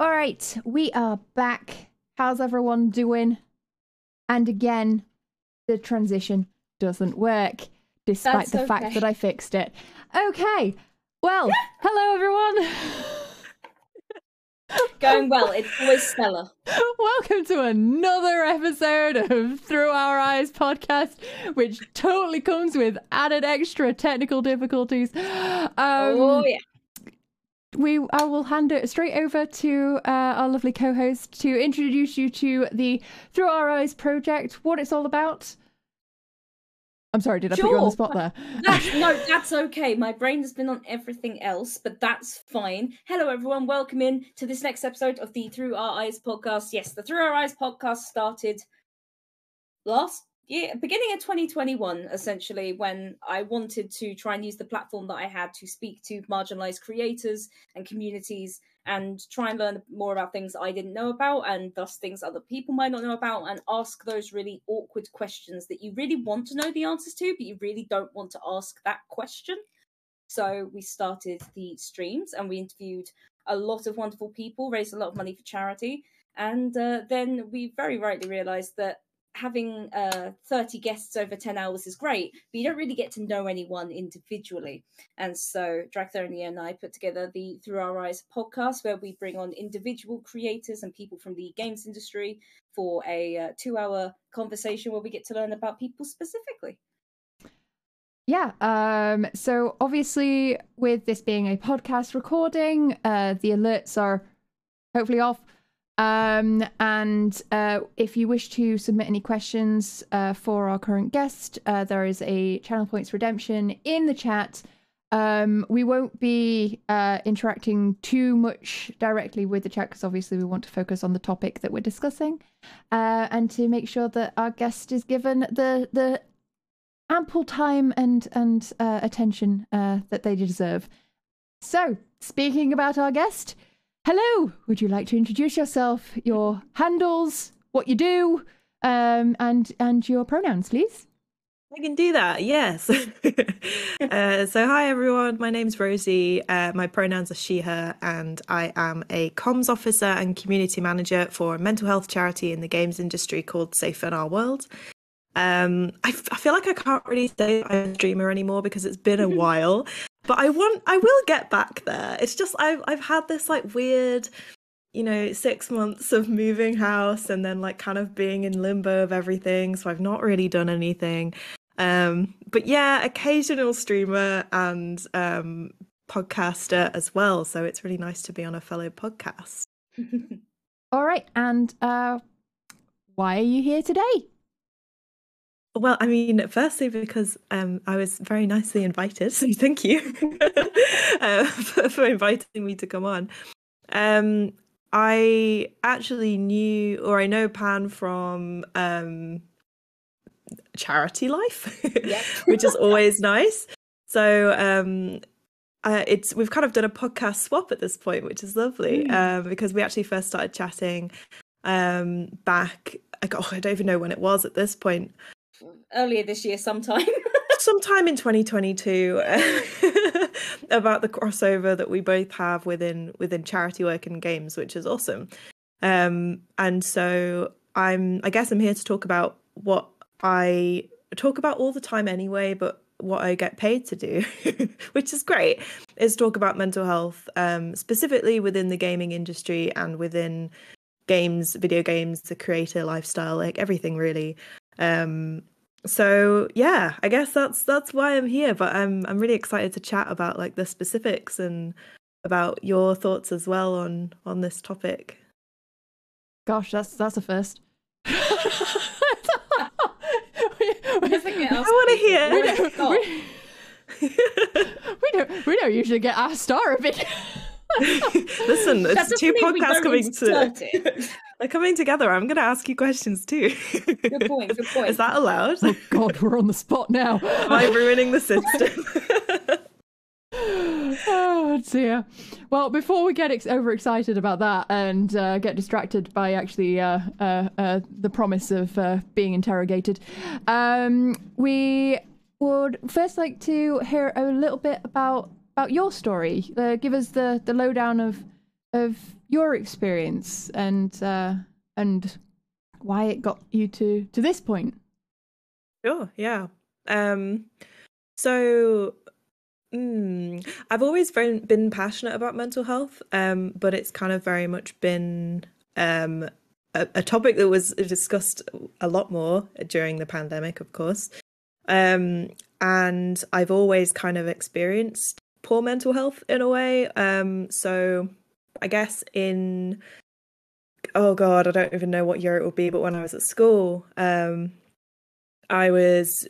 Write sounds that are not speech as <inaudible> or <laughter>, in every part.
All right, we are back. How's everyone doing? And again, the transition doesn't work, despite That's the fact that I fixed it. Okay, well, <laughs> hello everyone. Going well. It's always stellar. Welcome to another episode of Through Our Eyes podcast, which totally comes with added extra technical difficulties. Um, oh yeah. We I will hand it straight over to uh, our lovely co-host to introduce you to the Through Our Eyes project, what it's all about. I'm sorry, did I put you on the spot there? <laughs> That's, no, that's okay. My brain has been on everything else, but that's fine. Hello, everyone. Welcome in to this next episode of the Through Our Eyes podcast. Yes, the Through Our Eyes podcast started last year, beginning of 2021, essentially, when I wanted to try and use the platform that I had to speak to marginalized creators and communities and try and learn more about things I didn't know about and thus things other people might not know about and ask those really awkward questions that you really want to know the answers to, but you really don't want to ask that question. So we started the streams and we interviewed a lot of wonderful people, raised a lot of money for charity, and uh, then we very rightly realised that having uh, 30 guests over 10 hours is great, but you don't really get to know anyone individually. And so Dragthonia and I put together the Through Our Eyes podcast where we bring on individual creators and people from the games industry for a uh, two hour conversation where we get to learn about people specifically. Yeah. Um, so obviously, with this being a podcast recording, uh, the alerts are hopefully off. Um, and uh, if you wish to submit any questions uh, for our current guest, uh, there is a channel points redemption in the chat. Um, we won't be uh, interacting too much directly with the chat because obviously we want to focus on the topic that we're discussing, uh, and to make sure that our guest is given the the ample time and and uh, attention that they deserve. So, speaking about our guest, hello. Would you like to introduce yourself, your handles, what you do, um, and and your pronouns, please? I can do that, yes. <laughs> uh, so, hi everyone, my name's Rosie. Uh, my pronouns are she, her, and I am a comms officer and community manager for a mental health charity in the games industry called Safe in Our World. Um, I, f- I feel like I can't really say I'm a streamer anymore because it's been a <laughs> while, but I want, I will get back there. It's just I've I've had this like weird, you know, six months of moving house and then like kind of being in limbo of everything. So I've not really done anything. Um, but yeah, occasional streamer and um, podcaster as well. So it's really nice to be on a fellow podcast. <laughs> All right, and uh, why are you here today? Well, I mean, firstly, because um, I was very nicely invited, <laughs> so thank you <laughs> uh, for, for inviting me to come on. Um, I actually knew, or I know Pan from um, charity life, Yep. <laughs> which is always nice. So um, uh, it's we've kind of done a podcast swap at this point, which is lovely um, because we actually first started chatting um, back. I, oh, I don't even know when it was at this point Earlier this year, sometime. <laughs> sometime in 2022 <laughs> about the crossover that we both have within within charity work and games which is awesome um and so i'm i guess i'm here to talk about what i talk about all the time anyway but what i get paid to do <laughs> which is great is talk about mental health um specifically within the gaming industry and within games video games the creator lifestyle like everything really um so yeah i guess that's that's why i'm here but i'm i'm really excited to chat about like the specifics and about your thoughts as well on on this topic Gosh, that's that's a first. <laughs> <laughs> we, i want to hear <laughs> We we, don't we, we don't usually get our star a bit. <laughs> listen it's two doesn't mean we podcasts coming to it. <laughs> they're coming together i'm gonna ask you questions too Good point, good point. <laughs> is that allowed oh God, we're on the spot now. am i ruining the system oh dear. Well, before we get ex- overexcited about that and uh, get distracted by actually uh, uh, uh, the promise of uh, being interrogated, um, we would first like to hear a little bit about about your story. Uh, give us the the lowdown of of your experience and uh, and why it got you to to this point. Sure, yeah. Um, so mm, I've always been passionate about mental health, um, but it's kind of very much been um, a, a, topic that was discussed a lot more during the pandemic, of course. Um, and I've always kind of experienced poor mental health in a way. Um, so I guess in oh god, I don't even know what year it would be, but when I was at school, um, I was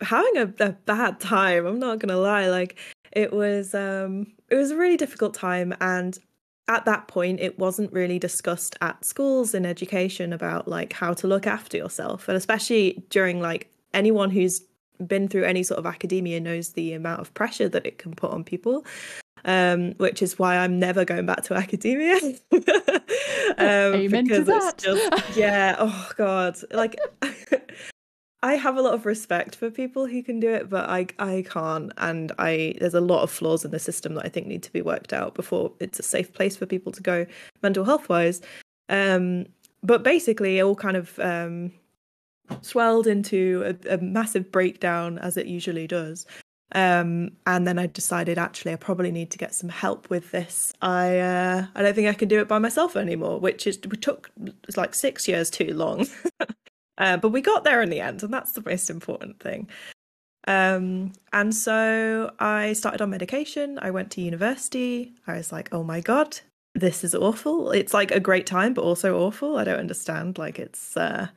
having a, a bad time. I'm not gonna lie, like it was um, it was a really difficult time, and at that point, it wasn't really discussed at schools in education about like how to look after yourself, and especially during like anyone who's been through any sort of academia knows the amount of pressure that it can put on people um, which is why I'm never going back to academia. <laughs> um, Amen because to that. Just, yeah, oh god, like <laughs> I have a lot of respect for people who can do it, but I I can't, and I there's a lot of flaws in the system that I think need to be worked out before it's a safe place for people to go mental health wise. Um, but basically, it all kind of um, swelled into a, a massive breakdown as it usually does. Um, and then I decided actually I probably need to get some help with this. I uh, I don't think I can do it by myself anymore, which is we took it's like six years too long, <laughs> uh, but we got there in the end, and that's the most important thing. Um, and so I started on medication. I went to university. I was like, oh my god, this is awful. It's like a great time, but also awful. I don't understand. Like it's uh,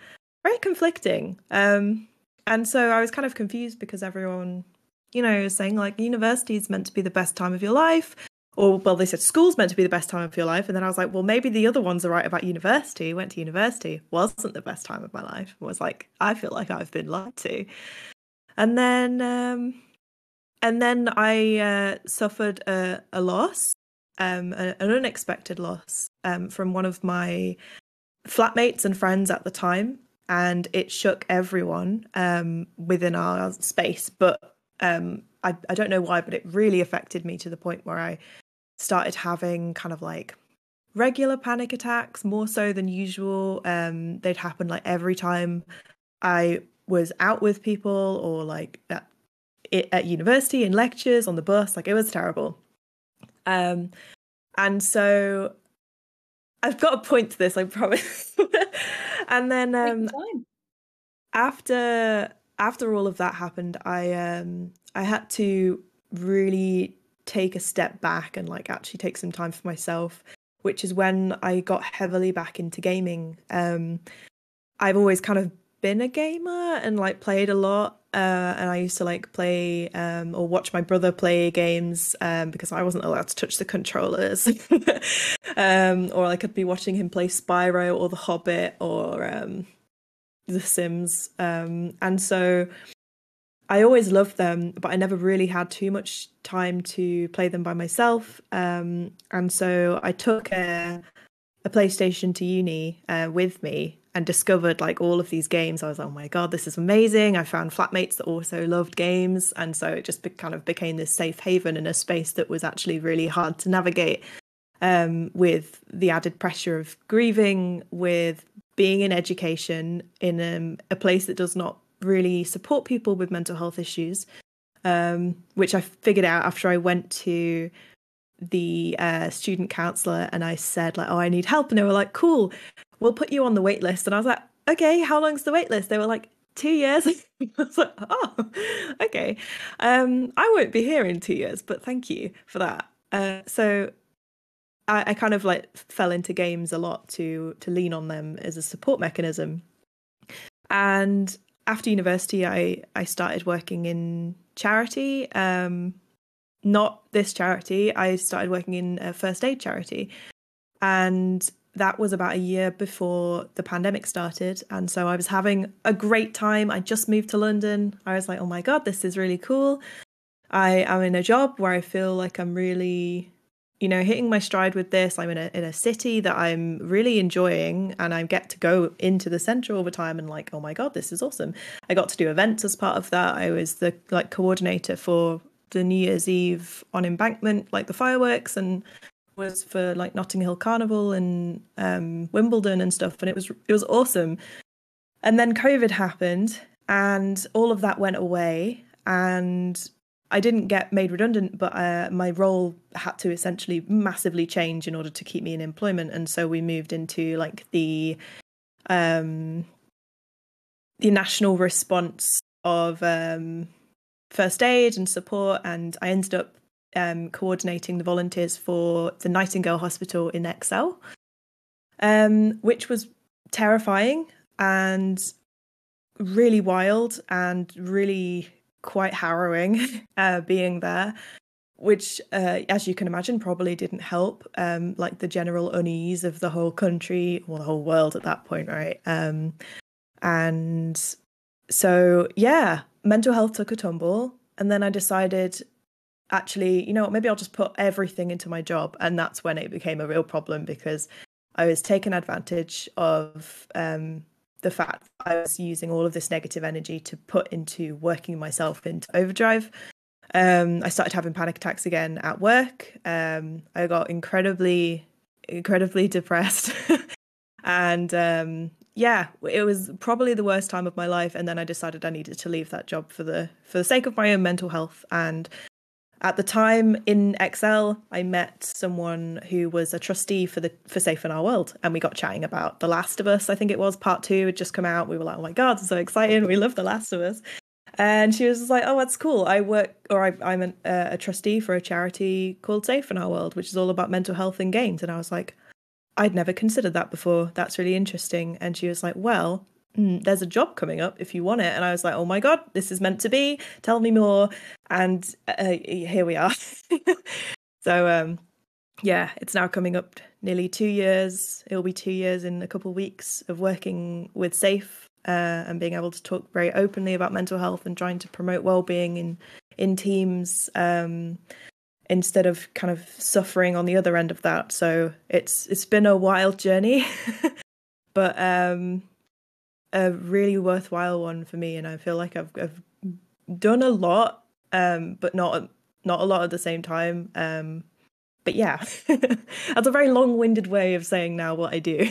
very conflicting. Um, and so I was kind of confused because everyone you know, was saying like university is meant to be the best time of your life. Or, well, they said school's meant to be the best time of your life. And then I was like, well, maybe the other ones are right about university. Went to university, wasn't the best time of my life. was like, I feel like I've been lied to. And then, um, and then I uh, suffered a, a loss, um, a, an unexpected loss um, from one of my flatmates and friends at the time. And it shook everyone um, within our space, but um, I, I don't know why, but it really affected me to the point where I started having kind of like regular panic attacks, more so than usual. Um, they'd happen like every time I was out with people or like at, at university in lectures on the bus. Like it was terrible. Um, and so I've got a point to this, I promise. <laughs> and then um, after after all of that happened, I um I had to really take a step back and like actually take some time for myself, which is when I got heavily back into gaming. Um I've always kind of been a gamer and like played a lot uh, and I used to like play um, or watch my brother play games um, because I wasn't allowed to touch the controllers. <laughs> um, or I could be watching him play Spyro or The Hobbit or um, the Sims. Um, and so I always loved them, but I never really had too much time to play them by myself. Um, and so I took a, a PlayStation to uni uh, with me and discovered like all of these games. I was like, oh my god, this is amazing! I found flatmates that also loved games, and so it just be- kind of became this safe haven in a space that was actually really hard to navigate. Um, with the added pressure of grieving, with being in education in um, a place that does not really support people with mental health issues, um, which I figured out after I went to the uh, student counselor and I said like, "Oh, I need help," and they were like, "Cool, we'll put you on the wait list." And I was like, "Okay, how long's the wait list?" They were like, two years. <laughs> I was like, oh, <laughs> okay. Um, I won't be here in two years, but thank you for that. Uh, so I, I kind of like fell into games a lot to to lean on them as a support mechanism. And after university, I I started working in charity. Um, not this charity. I started working in a first aid charity, and that was about a year before the pandemic started. And so I was having a great time. I just moved to London. I was like, oh my god, this is really cool. I am in a job where I feel like I'm really you know, hitting my stride with this. I'm in a in a city that I'm really enjoying, and I get to go into the centre all the time. And like, oh my god, this is awesome! I got to do events as part of that. I was the like coordinator for the New Year's Eve on Embankment, like the fireworks and was for like Notting Hill Carnival and um, Wimbledon and stuff, and it was it was awesome. And then COVID happened, and all of that went away, and I didn't get made redundant, but uh, my role had to essentially massively change in order to keep me in employment, and so we moved into like the um, the national response of um, first aid and support, and I ended up um, coordinating the volunteers for the Nightingale Hospital in ExCeL, um, which was terrifying and really wild and really quite harrowing <laughs> uh, being there. Which, uh, as you can imagine, probably didn't help, um, like the general unease of the whole country or the whole world at that point, right? Um, and so, yeah, mental health took a tumble. And then I decided actually, you know what, maybe I'll just put everything into my job. And that's when it became a real problem because I was taking advantage of um, the fact I was using all of this negative energy to put into working myself into overdrive. Um, I started having panic attacks again at work. Um, I got incredibly, incredibly depressed. <laughs> and um, yeah, it was probably the worst time of my life. And then I decided I needed to leave that job for the for the sake of my own mental health and at the time in ExCeL, I met someone who was a trustee for the for Safe in Our World, and we got chatting about The Last of Us. I think it was part two had just come out. We were like, "Oh my god, it's so exciting! We love The Last of Us." And she was like, "Oh, that's cool. I work, or I, am an, uh, a trustee for a charity called Safe in Our World, which is all about mental health in games." And I was like, "I'd never considered that before. That's really interesting." And she was like, "Well, mm, there's a job coming up if you want it. And I was like, oh my God, this is meant to be. Tell me more. And uh, here we are. <laughs> so, um, yeah, it's now coming up nearly two years. It'll be two years in a couple of weeks of working with Safe uh, and being able to talk very openly about mental health and trying to promote well-being in in teams um, instead of kind of suffering on the other end of that. So it's it's been a wild journey, <laughs> but um, a really worthwhile one for me, and I feel like I've I've done a lot, um, but not not a lot at the same time. Um, but yeah, <laughs> that's a very long-winded way of saying now what I do.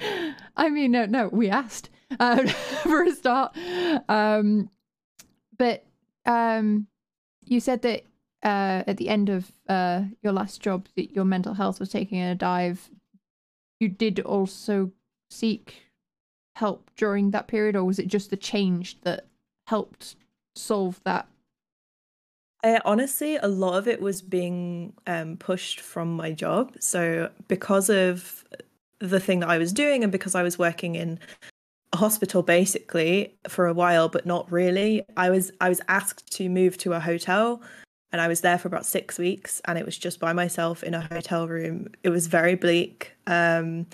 <laughs> I mean, no, no, we asked uh, <laughs> for a start, um, but um, you said that uh, at the end of uh, your last job, that your mental health was taking a dive. You did also seek help during that period, or was it just the change that helped solve that? Uh, honestly, a lot of it was being um, pushed from my job. So, because of the thing that I was doing, and because I was working in a hospital basically for a while, but not really, I was I was asked to move to a hotel, and I was there for about six weeks, and it was just by myself in a hotel room. It was very bleak, um,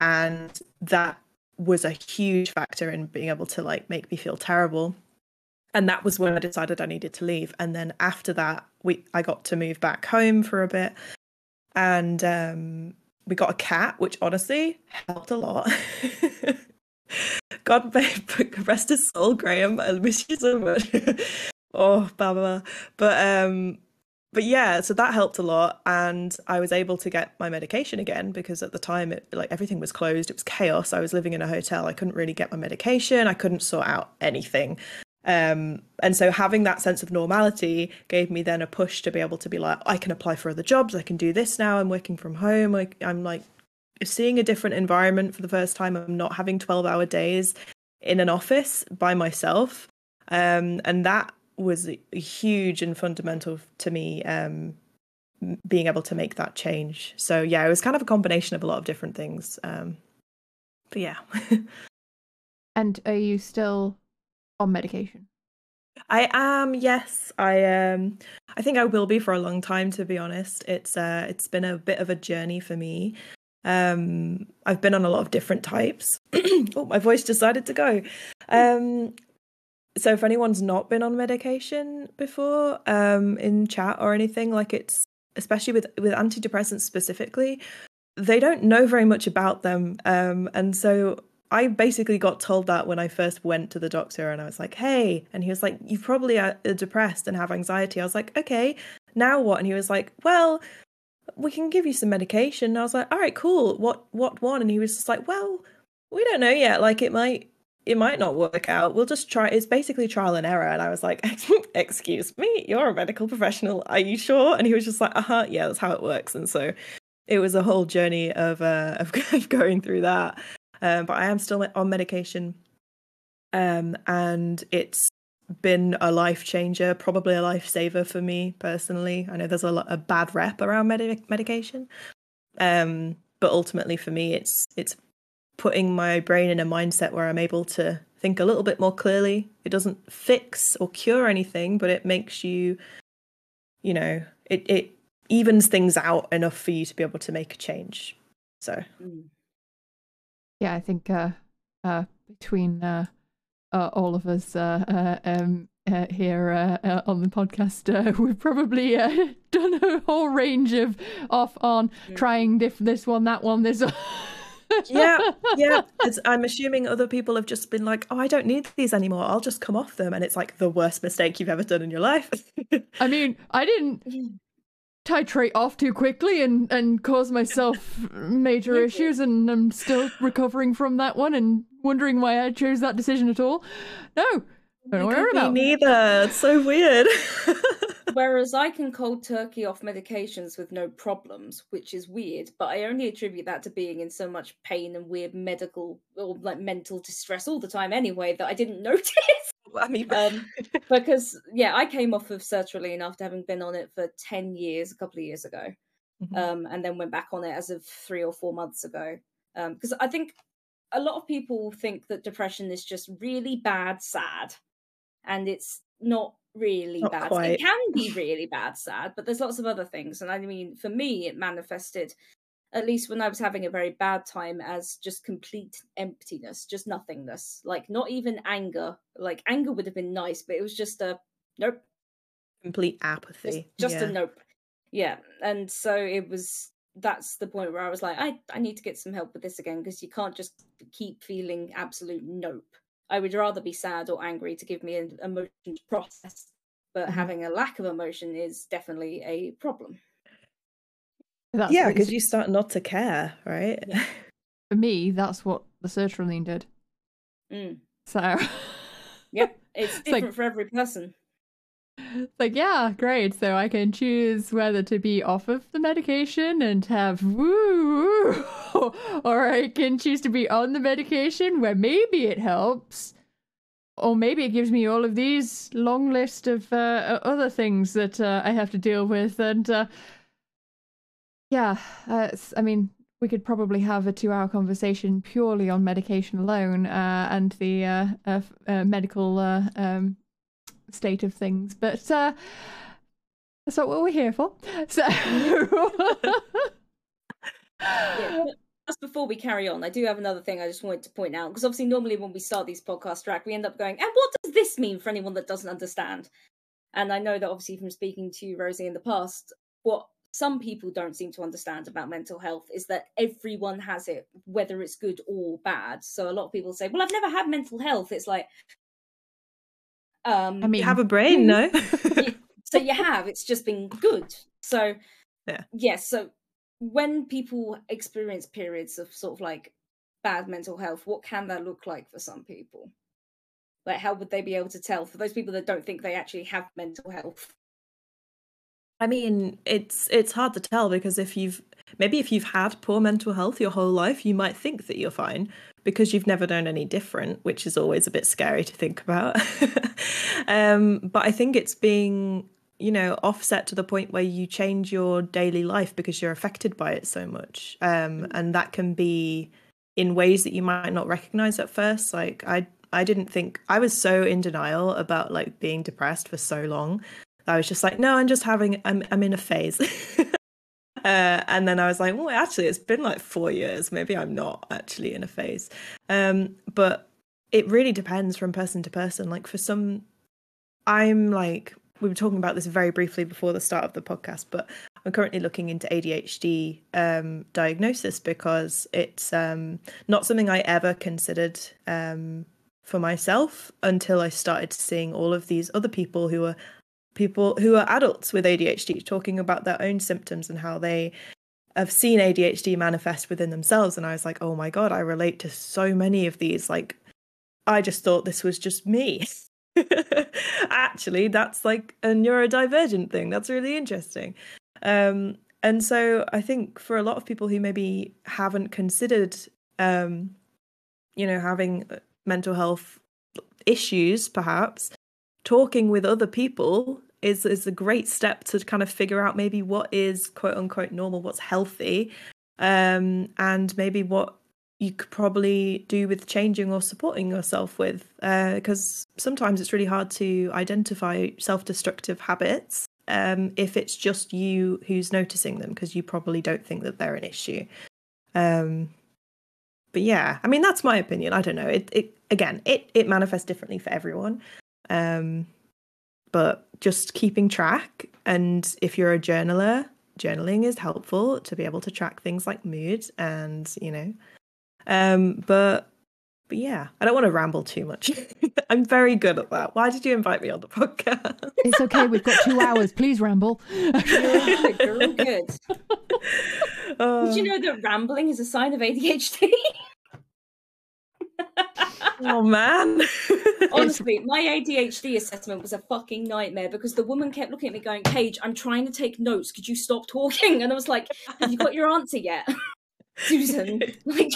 and that was a huge factor in being able to like make me feel terrible and that was when I decided I needed to leave. And then after that, we I got to move back home for a bit, and um, we got a cat, which honestly helped a lot. <laughs> God <laughs> rest his soul, Graham. I miss you so much. <laughs> oh, blah But um, but yeah, so that helped a lot, and I was able to get my medication again because at the time, it like everything was closed. It was chaos. I was living in a hotel. I couldn't really get my medication. I couldn't sort out anything. Um, and so having that sense of normality gave me then a push to be able to be like, I can apply for other jobs. I can do this now. I'm working from home. Like I'm like seeing a different environment for the first time. I'm not having 12 hour days in an office by myself. Um, and that was huge and fundamental to me um, being able to make that change. So yeah, it was kind of a combination of a lot of different things. Um, but yeah. <laughs> and are you still on medication? I am. Yes, I um. I think I will be for a long time. To be honest, it's uh, it's been a bit of a journey for me. Um, I've been on a lot of different types. <clears throat> oh, my voice decided to go. Um, so if anyone's not been on medication before um in chat or anything like it's especially with with antidepressants specifically they don't know very much about them um and so I basically got told that when I first went to the doctor and I was like, "Hey," and he was like, "You probably are depressed and have anxiety." I was like, "Okay, now what?" And he was like, "Well, we can give you some medication. And I was like, all right, cool. What what one? And he was just like, well, we don't know yet. Like it might it might not work out. We'll just try. It's basically trial and error. And I was like, <laughs> excuse me, you're a medical professional. Are you sure? And he was just like, uh huh, yeah, that's how it works. And so it was a whole journey of uh <laughs> of going through that. Um, but I am still on medication. Um, and it's been a life changer, probably a lifesaver for me personally. I know there's a, lot, a bad rep around med- medication, um, but ultimately for me, it's it's putting my brain in a mindset where I'm able to think a little bit more clearly. It doesn't fix or cure anything, but it makes you, you know, it it evens things out enough for you to be able to make a change. So, Mm. Yeah, I think uh, uh, between uh, uh, all of us uh, uh, um, uh, here uh, uh, on the podcast, uh, <laughs> we've probably uh, <laughs> done a whole range of off on Mm. trying diff- this one, that one, this. <laughs> yeah, <laughs> yeah. It's, I'm assuming other people have just been like, "Oh, I don't need these anymore. I'll just come off them," and it's like the worst mistake you've ever done in your life. <laughs> I mean, I didn't titrate off too quickly and and cause myself major <laughs> issues, and I'm still recovering from that one and wondering why I chose that decision at all. No, don't know what I'm Me about. neither. It's so weird. <laughs> Whereas I can cold turkey off medications with no problems, which is weird, but I only attribute that to being in so much pain and weird medical or like mental distress all the time anyway that I didn't <laughs> notice. I mean, um, because yeah, I came off of sertraline after having been on it for ten years, a couple of years ago, Mhm. um, and then went back on it as of three or four months ago. Because I think a lot of people think that depression is just really bad, sad, and it's not really Not bad. quite. It can be <laughs> really bad, sad, but there's lots of other things. And I mean, for me, it manifested, at least when I was having a very bad time, as just complete emptiness, just nothingness. Like not even anger. Like anger would have been nice, but it was just a nope, complete just, apathy. just yeah. a nope. Yeah, and so it was. That's the point where I was like, I I need to get some help with this again because you can't just keep feeling absolute nope. I would rather be sad or angry to give me an emotion to process, but Mhm. having a lack of emotion is definitely a problem. That's yeah, because you start not to care, right? Yeah. <laughs> for me, that's what the sertraline did. Mm. So, Yep, <laughs> it's It's like- different for every person. Like, yeah, great. So I can choose whether to be off of the medication and have woo, <laughs> or I can choose to be on the medication where maybe it helps, or maybe it gives me all of these long list of uh, other things that uh, I have to deal with. And uh, yeah, uh, I mean, we could probably have a two-hour conversation purely on medication alone uh, and the uh, medical um, state of things. But uh, that's not what we're here for. So. <laughs> Yeah, <laughs> just before we carry on, I do have another thing I just wanted to point out because obviously normally when we start these podcast track, we end up going, and what does this mean for anyone that doesn't understand? And I know that obviously from speaking to Rosie, in the past, what some people don't seem to understand about mental health is that everyone has it, whether it's good or bad. So a lot of people say, "Well, I've never had mental health." It's like, um, I mean, You have a brain, no? <laughs> so you have it's just been good. So Yeah. yes so when people experience periods of sort of like bad mental health what can that look like for some people? Like how would they be able to tell? For those people that don't think they actually have mental health. I mean, it's it's hard to tell because if you've maybe if you've had poor mental health your whole life, you might think that you're fine because you've never known any different, which is always a bit scary to think about. <laughs> um, but I think it's being, you know, offset to the point where you change your daily life because you're affected by it so much, um, and that can be in ways that you might not recognize at first. Like I, I didn't think I was so in denial about like being depressed for so long I was just like, no, I'm just having, I'm, I'm in a phase. <laughs> uh, and then I was like, well, actually, it's been like four years. Maybe I'm not actually in a phase. Um, but it really depends from person to person. Like for some, I'm like, we were talking about this very briefly before the start of the podcast, but I'm currently looking into ADHD um, diagnosis because it's um, not something I ever considered um, for myself until I started seeing all of these other people who are people who are adults with ADHD talking about their own symptoms and how they have seen ADHD manifest within themselves. And I was like, oh my God, I relate to so many of these. Like, I just thought this was just me. <laughs> Actually, that's like a neurodivergent thing. That's really interesting. Um, and so I think for a lot of people who maybe haven't considered, um, you know, having uh, mental health issues, perhaps talking with other people is is a great step to kind of figure out maybe what is quote unquote normal, what's healthy, um, and maybe what you could probably do with changing or supporting yourself with because uh, sometimes it's really hard to identify self-destructive habits um, if it's just you who's noticing them because you probably don't think that they're an issue. Um, but yeah i mean that's my opinion. I don't know. It, it again it it manifests differently for everyone. Um, but just keeping track and if you're a journaler journaling is helpful to be able to track things like mood and you know um, but but yeah, I don't want to ramble too much. <laughs> I'm very good at that. Why did you invite me on the podcast? It's okay. We've got two hours. Please ramble. You're all good. <laughs> Uh, did you know that rambling is a sign of ADHD? <laughs> oh man. <laughs> Honestly, my ADHD assessment was a fucking nightmare because the woman kept looking at me going, Paige, I'm trying to take notes. Could you stop talking? And I was like, Have you got your answer yet? <laughs> Susan. <laughs> Like,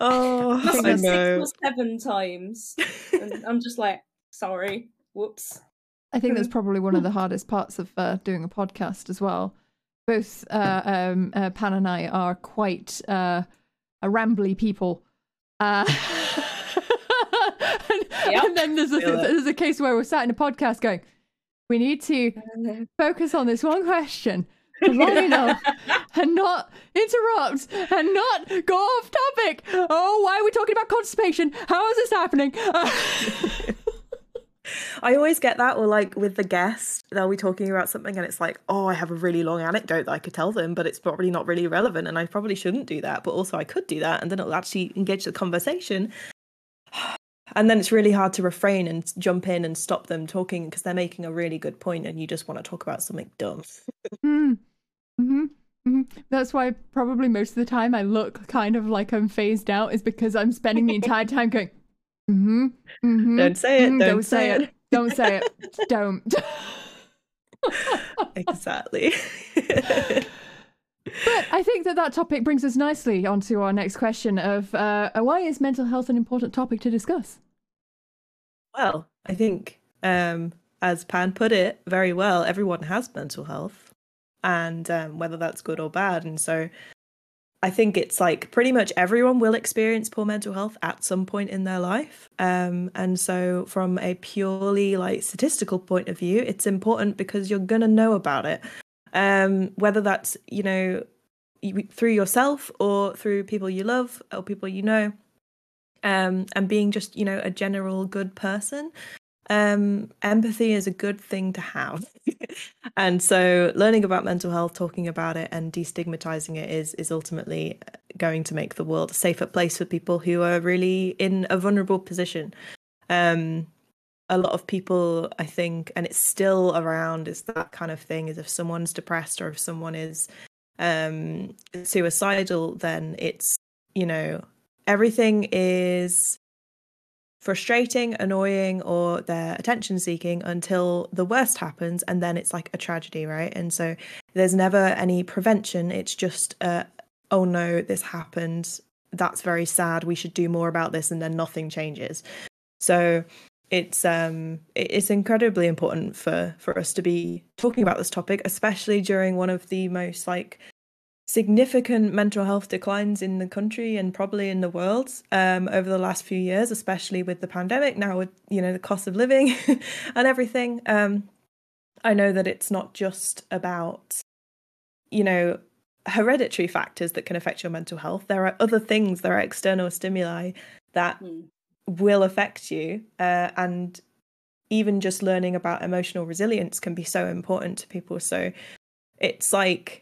oh, must I know. six or seven times. And I'm just like, sorry, whoops. I think that's probably one of the hardest parts of uh, doing a podcast as well. Both uh, um, uh, Pan and I are quite uh, a rambly people. Uh, <laughs> and, yep. and, then there's a, there's a case where we're sat in a podcast going, we need to <laughs> focus on this one question long <laughs> enough and not interrupt and not go off topic. Oh, why are we talking about constipation? How is this happening? <laughs> I always get that, or like with the guest, they'll be talking about something and it's like, oh, I have a really long anecdote that I could tell them, but it's probably not really relevant and I probably shouldn't do that. But also, I could do that and then it'll actually engage the conversation. <sighs> And then it's really hard to refrain and jump in and stop them talking because they're making a really good point and you just want to talk about something dumb. <laughs> mm. Mm-hmm. Mm-hmm. That's why probably most of the time I look kind of like I'm phased out is because I'm spending the entire time going, mm-hmm, mm-hmm, don't say it, mm, don't, don't say, it. it, don't say it, <laughs> don't. <laughs> exactly. but I think that that topic brings us nicely onto our next question of uh, why is mental health an important topic to discuss? Well, I think, um, as Pan put it very well, everyone has mental health and um, whether that's good or bad. And so I think it's like pretty much everyone will experience poor mental health at some point in their life. Um, and so, from a purely like statistical point of view, it's important because you're going to know about it. Um, whether that's, you know, through yourself or through people you love or people you know. Um, and being just, you know, a general good person um, empathy is a good thing to have. <laughs> and so learning about mental health, talking about it and destigmatizing it is is ultimately going to make the world a safer place for people who are really in a vulnerable position. Um, a lot of people, I think, and it's still around, is that kind of thing is if someone's depressed or if someone is um, suicidal, then it's, you know, everything is frustrating, annoying, or they're attention seeking until the worst happens, and then it's like a tragedy, right? And so there's never any prevention. It's just, uh, oh no, this happened. That's very sad. We should do more about this, and then nothing changes. So it's um it's incredibly important for for us to be talking about this topic, especially during one of the most like significant mental health declines in the country and probably in the world um, over the last few years, especially with the pandemic. Now, with you know the cost of living <laughs> and everything, um, I know that it's not just about you know hereditary factors that can affect your mental health. There are other things. There are external stimuli that mm. will affect you, uh, and even just learning about emotional resilience can be so important to people. So it's like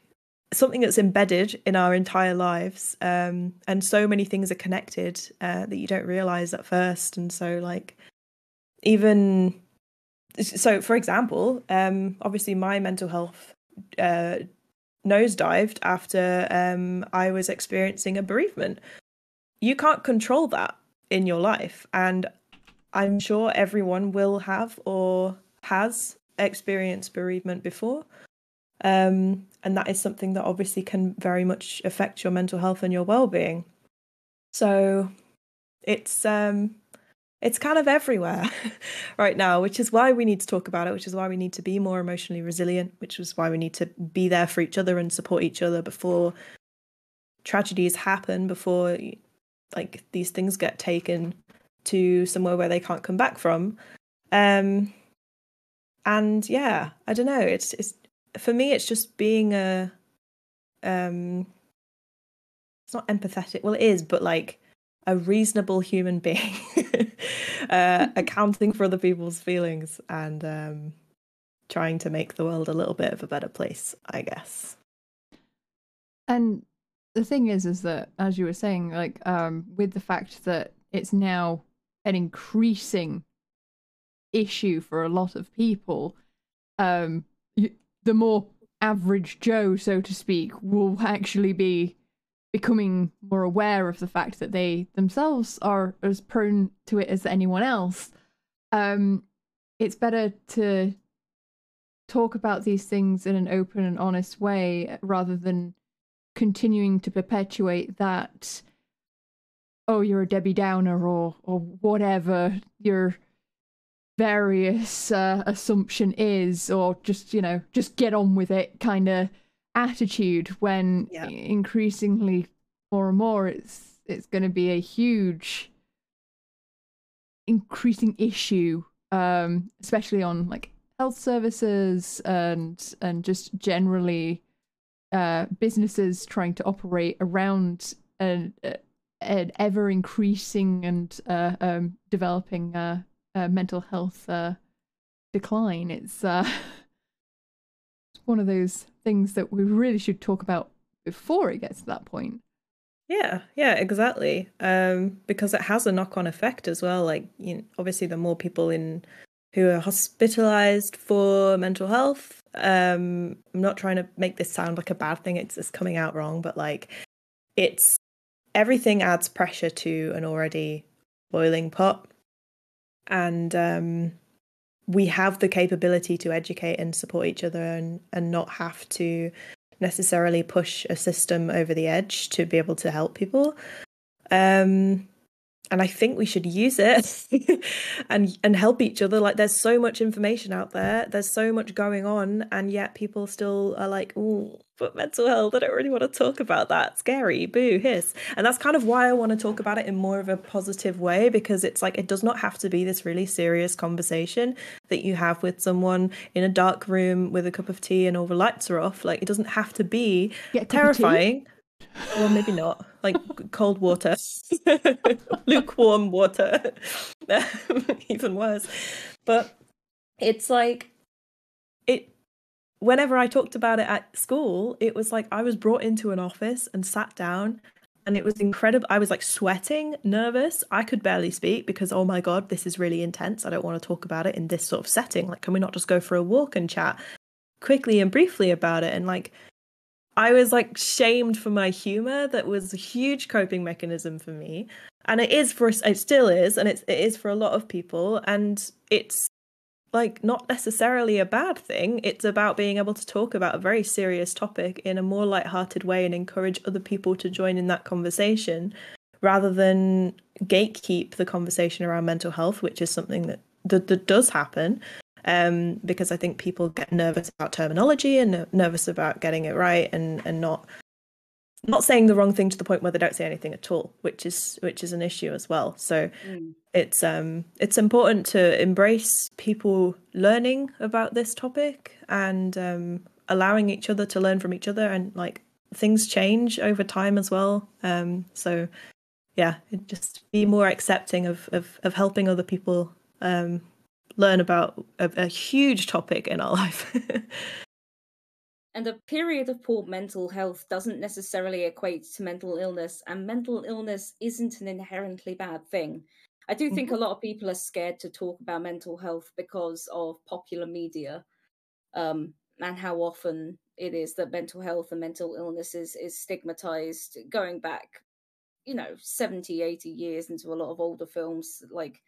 something that's embedded in our entire lives um, and so many things are connected uh, that you don't realize at first and so like even so for example, um, obviously my mental health uh, nosedived after um, I was experiencing a bereavement. You can't control that in your life, and I'm sure everyone will have or has experienced bereavement before. Um, and that is something that obviously can very much affect your mental health and your well-being. So it's um it's kind of everywhere <laughs> right now, which is why we need to talk about it, which is why we need to be more emotionally resilient, which is why we need to be there for each other and support each other before tragedies happen, before like these things get taken to somewhere where they can't come back from. Um and yeah, I don't know, it's it's for me it's just being a um it's not empathetic. Well, it is, but like a reasonable human <laughs> being, uh, accounting for other people's feelings and um, trying to make the world a little bit of a better place, I guess. And the thing is, is that as you were saying, like um, with the fact that it's now an increasing issue for a lot of people, um, the more average Joe, so to speak, will actually be becoming more aware of the fact that they themselves are as prone to it as anyone else, um, it's better to talk about these things in an open and honest way rather than continuing to perpetuate that oh you're a debbie downer or or whatever your various uh, assumption is or just you know just get on with it kind of attitude when yeah. increasingly more and more it's it's going to be a huge increasing issue um especially on like health services and and just generally uh businesses trying to operate around an, an ever increasing and uh um developing uh, uh mental health uh decline it's uh <laughs> one of those things that we really should talk about before it gets to that point. Yeah, yeah, exactly. Um, because it has a knock-on effect as well. Like, you know, obviously, the more people in who are hospitalized for mental health. Um, I'm not trying to make this sound like a bad thing. It's just coming out wrong, but like, it's everything adds pressure to an already boiling pot, and um, we have the capability to educate and support each other and, and not have to necessarily push a system over the edge to be able to help people. Um, and I think we should use it <laughs> and and help each other. Like there's so much information out there, there's so much going on, and yet people still are like, oh, but mental health, I don't really want to talk about that. Scary, boo, hiss. And that's kind of why I want to talk about it in more of a positive way because it's like it does not have to be this really serious conversation that you have with someone in a dark room with a cup of tea and all the lights are off. Like it doesn't have to be terrifying. Or maybe not. Like cold water, <laughs> lukewarm water, <laughs> even worse. But it's like it. Whenever I talked about it at school, it was like I was brought into an office and sat down, and it was incredible. I was like sweating, nervous. I could barely speak because oh my god, this is really intense. I don't want to talk about it in this sort of setting. Like, can we not just go for a walk and chat quickly and briefly about it? And like I was like shamed for my humor. That was a huge coping mechanism for me, and it is for it still is, and it's it is for a lot of people, and it's like not necessarily a bad thing. It's about being able to talk about a very serious topic in a more light-hearted way and encourage other people to join in that conversation rather than gatekeep the conversation around mental health, which is something that that, that does happen um, because I think people get nervous about terminology and nervous about getting it right and and not not saying the wrong thing to the point where they don't say anything at all, which is which is an issue as well. So mm. it's um it's important to embrace people learning about this topic and um, allowing each other to learn from each other and like things change over time as well. Um, so yeah, just be more accepting of of, of helping other people um, learn about a, a huge topic in our <laughs> life. and a period of poor mental health doesn't necessarily equate to mental illness, and mental illness isn't an inherently bad thing. I do think a lot of people are scared to talk about mental health because of popular media, um, and how often it is that mental health and mental illness is, is stigmatized going back, you know, 70, 80 years into a lot of older films. Like,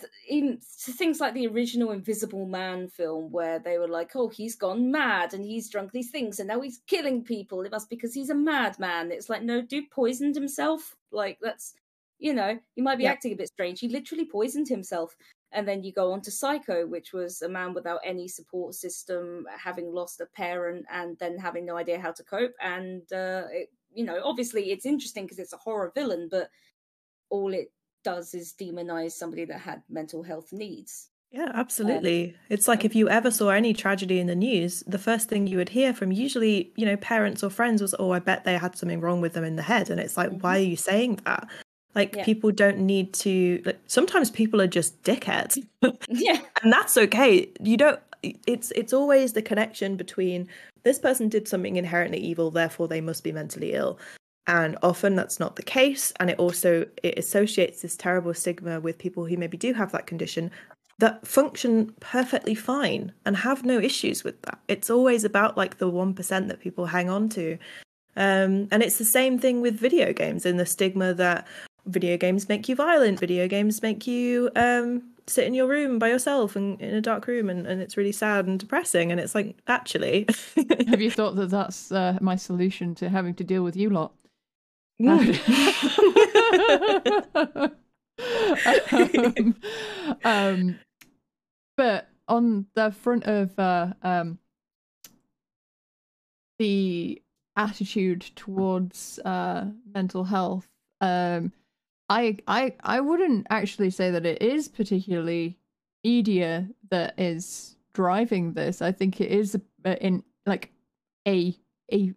to things like the original Invisible Man film, where they were like, "Oh, he's gone mad and he's drunk these things and now he's killing people. It must be because he's a madman." It's like, no, dude poisoned himself. Like that's, you know, he might be Yeah. acting a bit strange. He literally poisoned himself. And then you go on to Psycho, which was a man without any support system, having lost a parent and then having no idea how to cope. And uh, it, you know, obviously it's interesting because it's a horror villain, but all it does is demonize somebody that had mental health needs. Yeah, absolutely. It's like if you ever saw any tragedy in the news, the first thing you would hear from usually, you know, parents or friends was, "Oh, I bet they had something wrong with them in the head." And it's like, Mhm. why are you saying that? Like Yeah. people don't need to like sometimes people are just dickheads. <laughs> <laughs> Yeah. and that's okay. You don't it's it's always the connection between this person did something inherently evil, therefore they must be mentally ill. And often that's not the case. And it also it associates this terrible stigma with people who maybe do have that condition that function perfectly fine and have no issues with that. It's always about like the 1% that people hang on to. Um, and it's the same thing with video games and the stigma that video games make you violent, video games make you um, sit in your room by yourself and in a dark room and, and it's really sad and depressing. And it's like, actually, <laughs> Have you thought that that's uh, my solution to having to deal with you lot? <laughs> um, um, but on the front of uh, um, the attitude towards uh, mental health, um, I I I wouldn't actually say that it is particularly media that is driving this. I think it is in like a a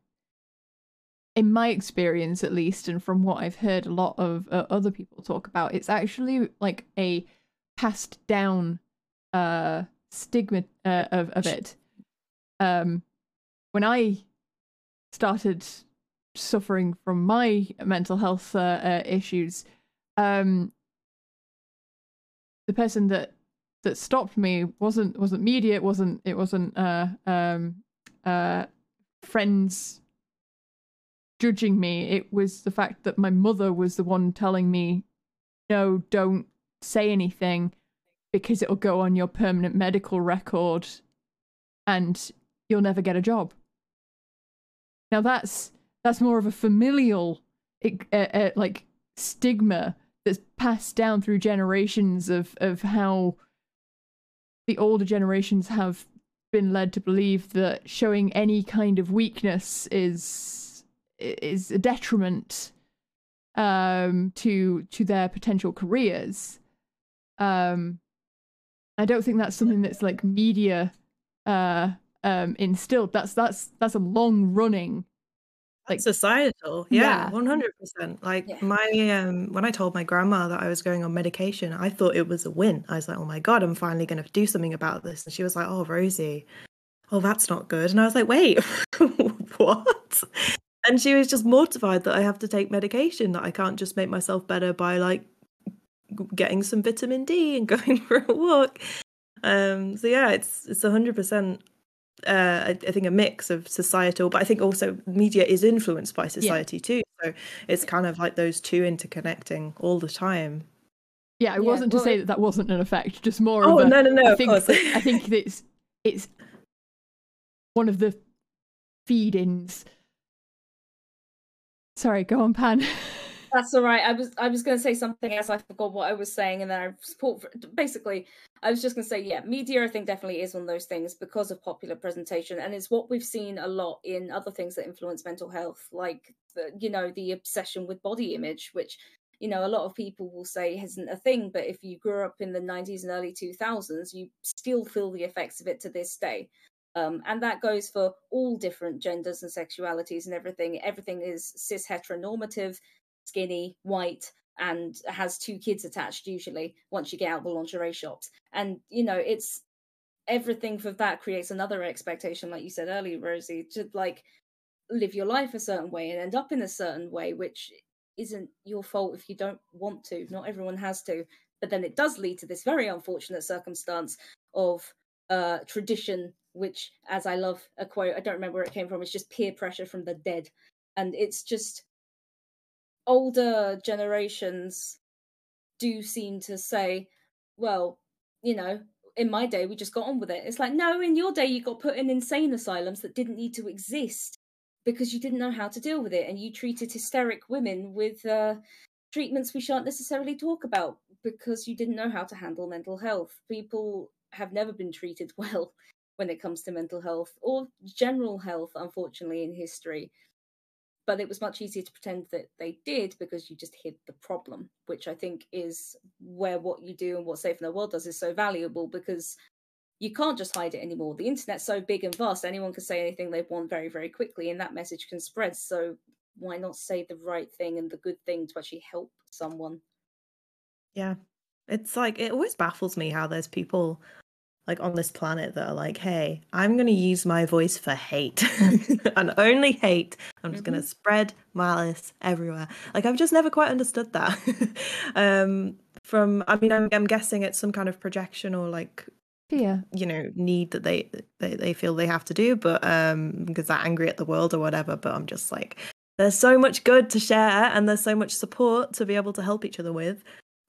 in my experience at least and from what i've heard a lot of uh, other people talk about it's actually like a passed down uh stigma uh, of, of it. Um when i started suffering from my mental health uh, uh, issues um the person that that stopped me wasn't wasn't media it wasn't it wasn't uh um uh friends judging me. It was the fact that my mother was the one telling me, no, don't say anything because it'll go on your permanent medical record and you'll never get a job. Now that's that's more of a familial uh, uh, like stigma that's passed down through generations of of how the older generations have been led to believe that showing any kind of weakness is is a detriment um to to their potential careers. Um i don't think that's something that's like media uh um instilled. That's that's that's a long running like societal. Yeah, Yeah. 100% like Yeah. my um when i told my grandma that i was going on medication i thought it was a win. I was like oh my god i'm finally going to do something about this. And she was like oh rosie oh that's not good. And i was like wait <laughs> what and she was just mortified that i have to take medication that i can't just make myself better by like getting some vitamin d and <laughs> going for a walk um so yeah it's it's 100% uh, I, I think a mix of societal, but I think also media is influenced by society too. So it's kind of like those two interconnecting all the time. yeah it Yeah, wasn't well, to say that that wasn't an effect just more Oh of a no no no! I think. I think it's it's one of the feed-ins. Sorry, go on, Pan. <laughs> That's all right. I was I was going to say something else. I forgot what I was saying, and then I support. Basically, I was just going to say, yeah, media. I think definitely is one of those things because of popular presentation, and it's what we've seen a lot in other things that influence mental health, like the you know the obsession with body image, which you know a lot of people will say isn't a thing, but if you grew up in the '90s and early 2000s, you still feel the effects of it to this day. Um, and that goes for all different genders and sexualities and everything. Everything is cis heteronormative skinny, white, and has two kids attached usually once you get out the lingerie shops. And you know, it's everything for that creates another expectation, like you said earlier, Rosie, to like live your life a certain way and end up in a certain way, which isn't your fault if you don't want to. Not everyone has to. But then it does lead to this very unfortunate circumstance of uh, tradition, which, as I love a quote, I don't remember where it came from, it's just peer pressure from the dead. And it's just older generations do seem to say, well, you know, in my day we just got on with it. It's like, no, in your day you got put in insane asylums that didn't need to exist because you didn't know how to deal with it and you treated hysteric women with uh, treatments we shan't necessarily talk about because you didn't know how to handle mental health. People have never been treated <laughs> well when it comes to mental health or general health, unfortunately, in history. But it was much easier to pretend that they did because you just hid the problem, which I think is where what you do and what Safe in Our World does is so valuable because you can't just hide it anymore. The internet's so big and vast, anyone can say anything they want very, very quickly, and that message can spread. So why not say the right thing and the good thing to actually help someone? Yeah. It's like it always baffles me how there's people like on this planet that are like, hey, I'm going to use my voice for hate <laughs> and only hate. I'm just mm-hmm. going to spread malice everywhere. Like, I've just never quite understood that. <laughs> um, from, I mean, I'm, I'm guessing it's some kind of projection or like yeah you know need that they, they they feel they have to do but um because they're angry at the world or whatever but i'm just like there's so much good to share and there's so much support to be able to help each other with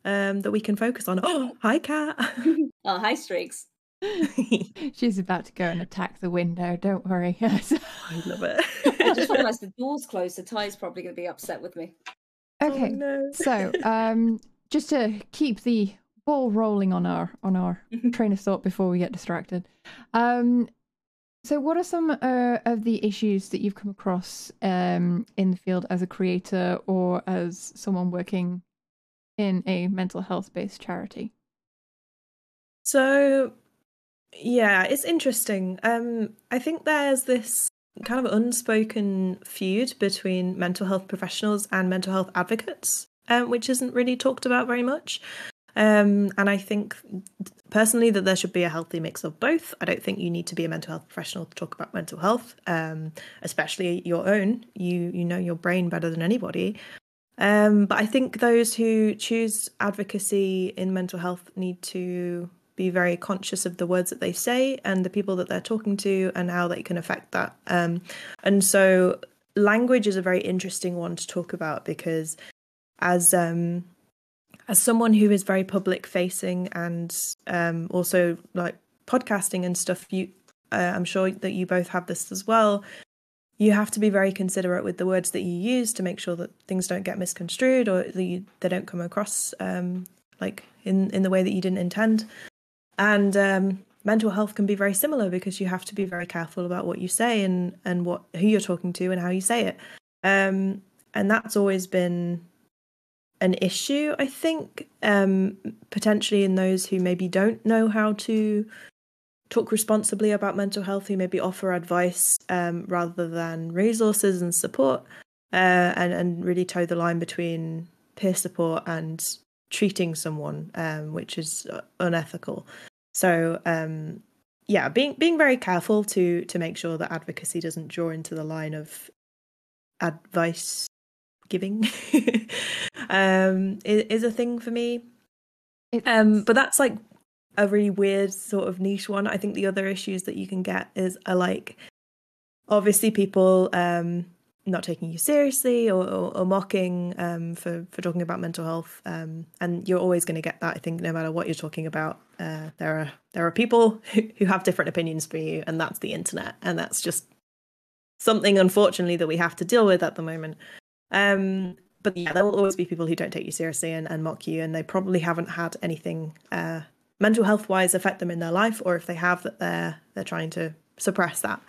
um that we can focus on oh <gasps> hi cat <laughs> oh hi streaks <laughs> she's about to go and attack the window don't worry <laughs> i love it i just realized the door's closed so ty's probably going to be upset with me okay oh, no. so um just to keep the ball rolling on our on our <laughs> train of thought before we get distracted. Um, so, what are some uh, of the issues that you've come across um, in the field as a creator or as someone working in a mental health based charity? So, yeah, it's interesting. Um, I think there's this kind of unspoken feud between mental health professionals and mental health advocates, um, which isn't really talked about very much. Um, and I think personally that there should be a healthy mix of both. I don't think you need to be a mental health professional to talk about mental health, um, especially your own. You you know your brain better than anybody. Um, but I think those who choose advocacy in mental health need to be very conscious of the words that they say and the people that they're talking to and how they can affect that. Um, and so language is a very interesting one to talk about because as um, as someone who is very public facing and um, also like podcasting and stuff, you uh, I'm sure that you both have this as well. You have to be very considerate with the words that you use to make sure that things don't get misconstrued or that you, they don't come across um, like in in the way that you didn't intend. And um, mental health can be very similar because you have to be very careful about what you say and and what who you're talking to and how you say it. Um, and that's always been an issue, I think, um, potentially in those who maybe don't know how to talk responsibly about mental health, who maybe offer advice um, rather than resources and support, uh, and and really toe the line between peer support and treating someone, um, which is uh, unethical. So um, yeah, being being very careful to to make sure that advocacy doesn't draw into the line of advice giving <laughs> um is, is a thing for me. Um but that's like a really weird sort of niche one. I think the other issues that you can get is are like obviously people um not taking you seriously or, or, or mocking um, for for talking about mental health. Um, and you're always going to get that i think no matter what you're talking about. Uh, there are there are people who, have different opinions for you and that's the internet. And that's just something unfortunately that we have to deal with at the moment. Um, but yeah, there will always be people who don't take you seriously and, and mock you, and they probably haven't had anything uh, mental health wise affect them in their life, or if they have, that they're they're trying to suppress that.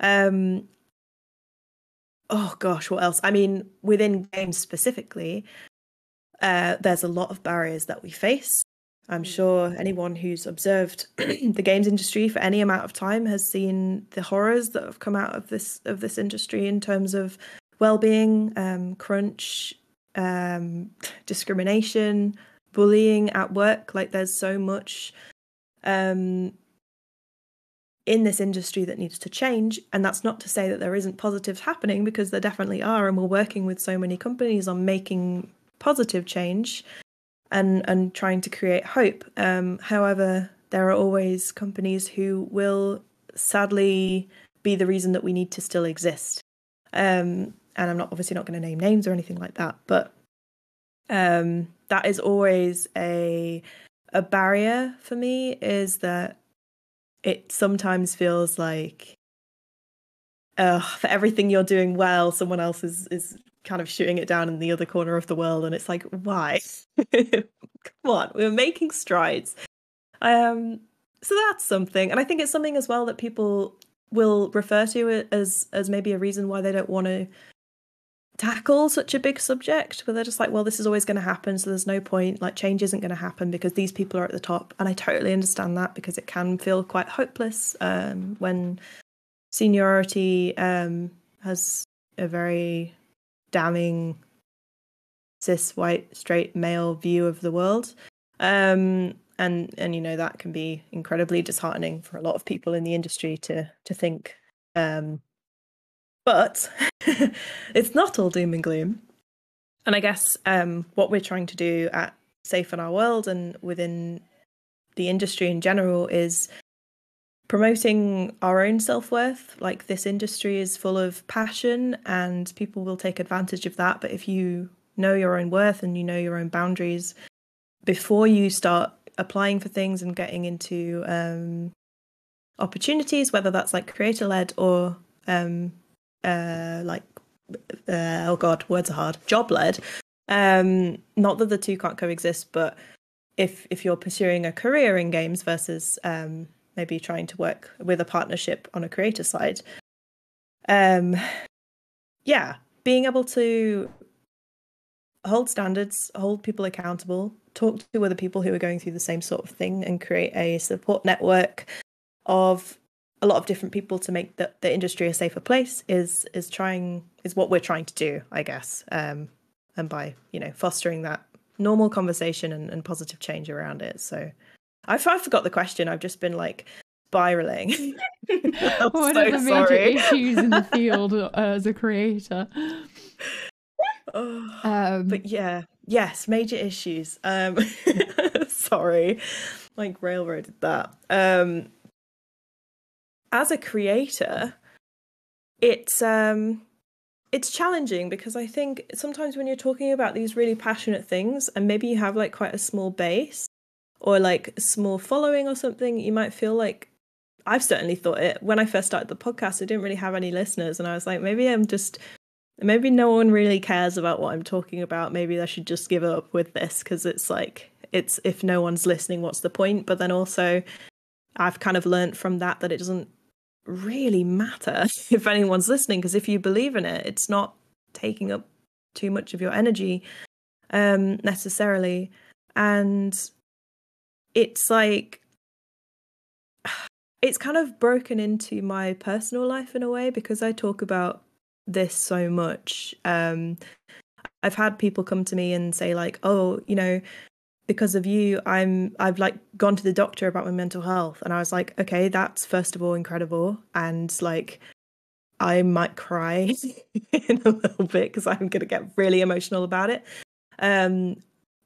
Um, oh gosh, what else? I mean, within games specifically, uh, there's a lot of barriers that we face. I'm mm. sure anyone who's observed <clears throat> the games industry for any amount of time has seen the horrors that have come out of this of this industry in terms of well-being, um, crunch, um, <laughs> discrimination, bullying at work. Like there's so much um, in this industry that needs to change. And that's not to say that there isn't positives happening because there definitely are. And we're working with so many companies on making positive change and and trying to create hope. Um, however, there are always companies who will sadly be the reason that we need to still exist. Um, and I'm not obviously not going to name names or anything like that, but um, that is always a a barrier for me. Is that it sometimes feels like uh, for everything you're doing well, someone else is is kind of shooting it down in the other corner of the world, and it's like, why? <laughs> Come on, we're making strides. Um, so that's something, and I think it's something as well that people will refer to it as as maybe a reason why they don't want to tackle such a big subject where they're just like well this is always going to happen so there's no point like change isn't going to happen because these people are at the top. And i totally understand that because it can feel quite hopeless um, when seniority um, has a very damning cis white straight male view of the world. Um, and and you know that can be incredibly disheartening for a lot of people in the industry to to think um, but <laughs> it's not all doom and gloom. And I guess um, what we're trying to do at Safe in Our World and within the industry in general is promoting our own self worth. Like this industry is full of passion and people will take advantage of that. But if you know your own worth and you know your own boundaries before you start applying for things and getting into um, opportunities, whether that's like creator led or um, uh, like uh, oh god, words are hard. Job led. Um, not that the two can't coexist, but if if you're pursuing a career in games versus um, maybe trying to work with a partnership on a creator side, um, yeah, being able to hold standards, hold people accountable, talk to other people who are going through the same sort of thing, and create a support network of a lot of different people to make the, the industry a safer place is is trying is what we're trying to do i guess um, and by you know fostering that normal conversation and, and positive change around it. So I've, I forgot the question. I've just been like spiraling. <laughs> <laughs> What so are the sorry. major issues in the <laughs> field uh, as a creator? Oh, um, but yeah yes major issues. Um sorry. Like railroaded that. Um as a creator, it's um it's challenging because I think sometimes when you're talking about these really passionate things and maybe you have like quite a small base or like a small following or something, you might feel like I've certainly thought it. When I first started the podcast, I didn't really have any listeners and I was like, maybe I'm just maybe no one really cares about what I'm talking about. Maybe I should just give up with this because it's like it's if no one's listening, what's the point? But then also I've kind of learned from that that it doesn't really matter <laughs> if anyone's listening because if you believe in it, it's not taking up too much of your energy um necessarily. And it's like <sighs> it's kind of broken into my personal life in a way because I talk about this so much. Um I've had people come to me and say like oh you know because of you i'm i've like gone to the doctor about my mental health. And i was like okay that's first of all incredible. And like i might cry <laughs> in a little bit because i'm going to get really emotional about it. Um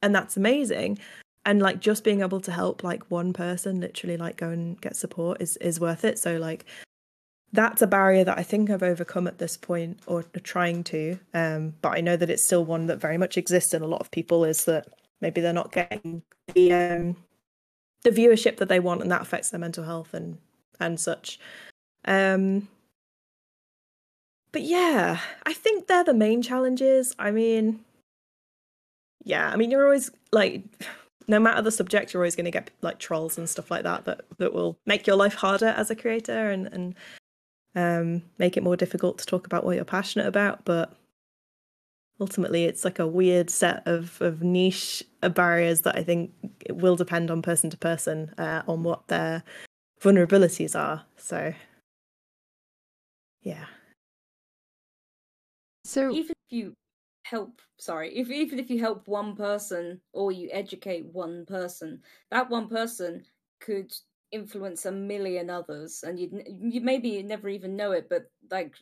and that's amazing. And like just being able to help like one person literally like go and get support is is worth it. So like that's a barrier that I think I've overcome at this point or trying to. Um, but I know that it's still one that very much exists in a lot of people is that maybe they're not getting the um, the viewership that they want, and that affects their mental health and and such. Um, but yeah, I think they're the main challenges. I mean, yeah, I mean, you're always like, <sighs> no matter the subject, you're always going to get like trolls and stuff like that that that will make your life harder as a creator and and um, make it more difficult to talk about what you're passionate about. But ultimately it's like a weird set of, of niche barriers that I think will depend on person to person uh, on what their vulnerabilities are. So, yeah. So even if you help, sorry, if even if you help one person or you educate one person, that one person could influence a million others and you'd you maybe never even know it but like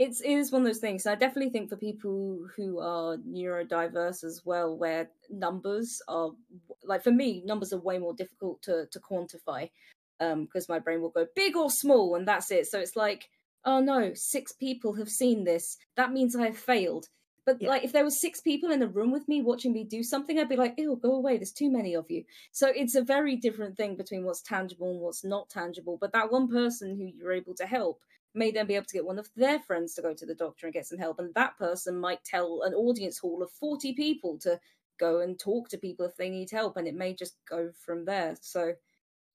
it's it is one of those things i definitely think for people who are neurodiverse as well where numbers are like for me numbers are way more difficult to to quantify um because my brain will go big or small and that's it so it's like oh no six people have seen this that means i have failed but yeah. like if there was six people in a room with me watching me do something, I'd be like, ew, go away. There's too many of you. So it's a very different thing between what's tangible and what's not tangible. But that one person who you're able to help may then be able to get one of their friends to go to the doctor and get some help. And that person might tell an audience hall of 40 people to go and talk to people if they need help. And it may just go from there. So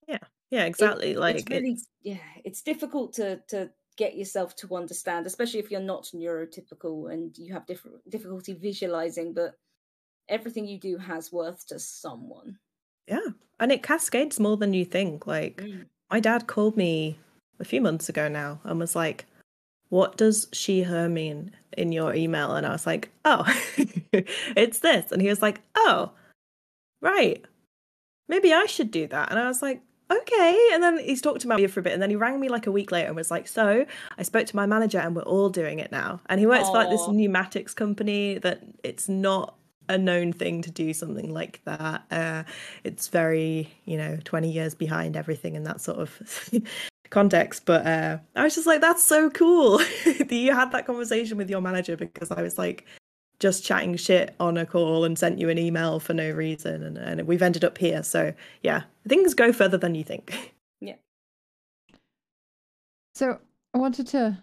yeah. Yeah, exactly. It, like it's really, it's... yeah, it's difficult to to get yourself to understand, especially if you're not neurotypical and you have different difficulty visualizing, but everything you do has worth to someone. Yeah. And it cascades more than you think. Like mm. my dad called me a few months ago now and was like, What does she her mean in your email? And I was like, Oh, <laughs> it's this. And he was like, Oh, right. Maybe I should do that. And I was like, okay. And then he's talked about me for a bit, and then he rang me like a week later and was like, "So I spoke to my manager, and we're all doing it now." And he works Aww. for like this pneumatics company that it's not a known thing to do something like that. Uh, it's very, you know, twenty years behind everything and that sort of. <laughs> context but uh i was just like that's so cool. That <laughs> you had that conversation with your manager because i was like just chatting shit on a call and sent you an email for no reason and, and we've ended up here. So yeah things go further than you think. <laughs> Yeah. So i wanted to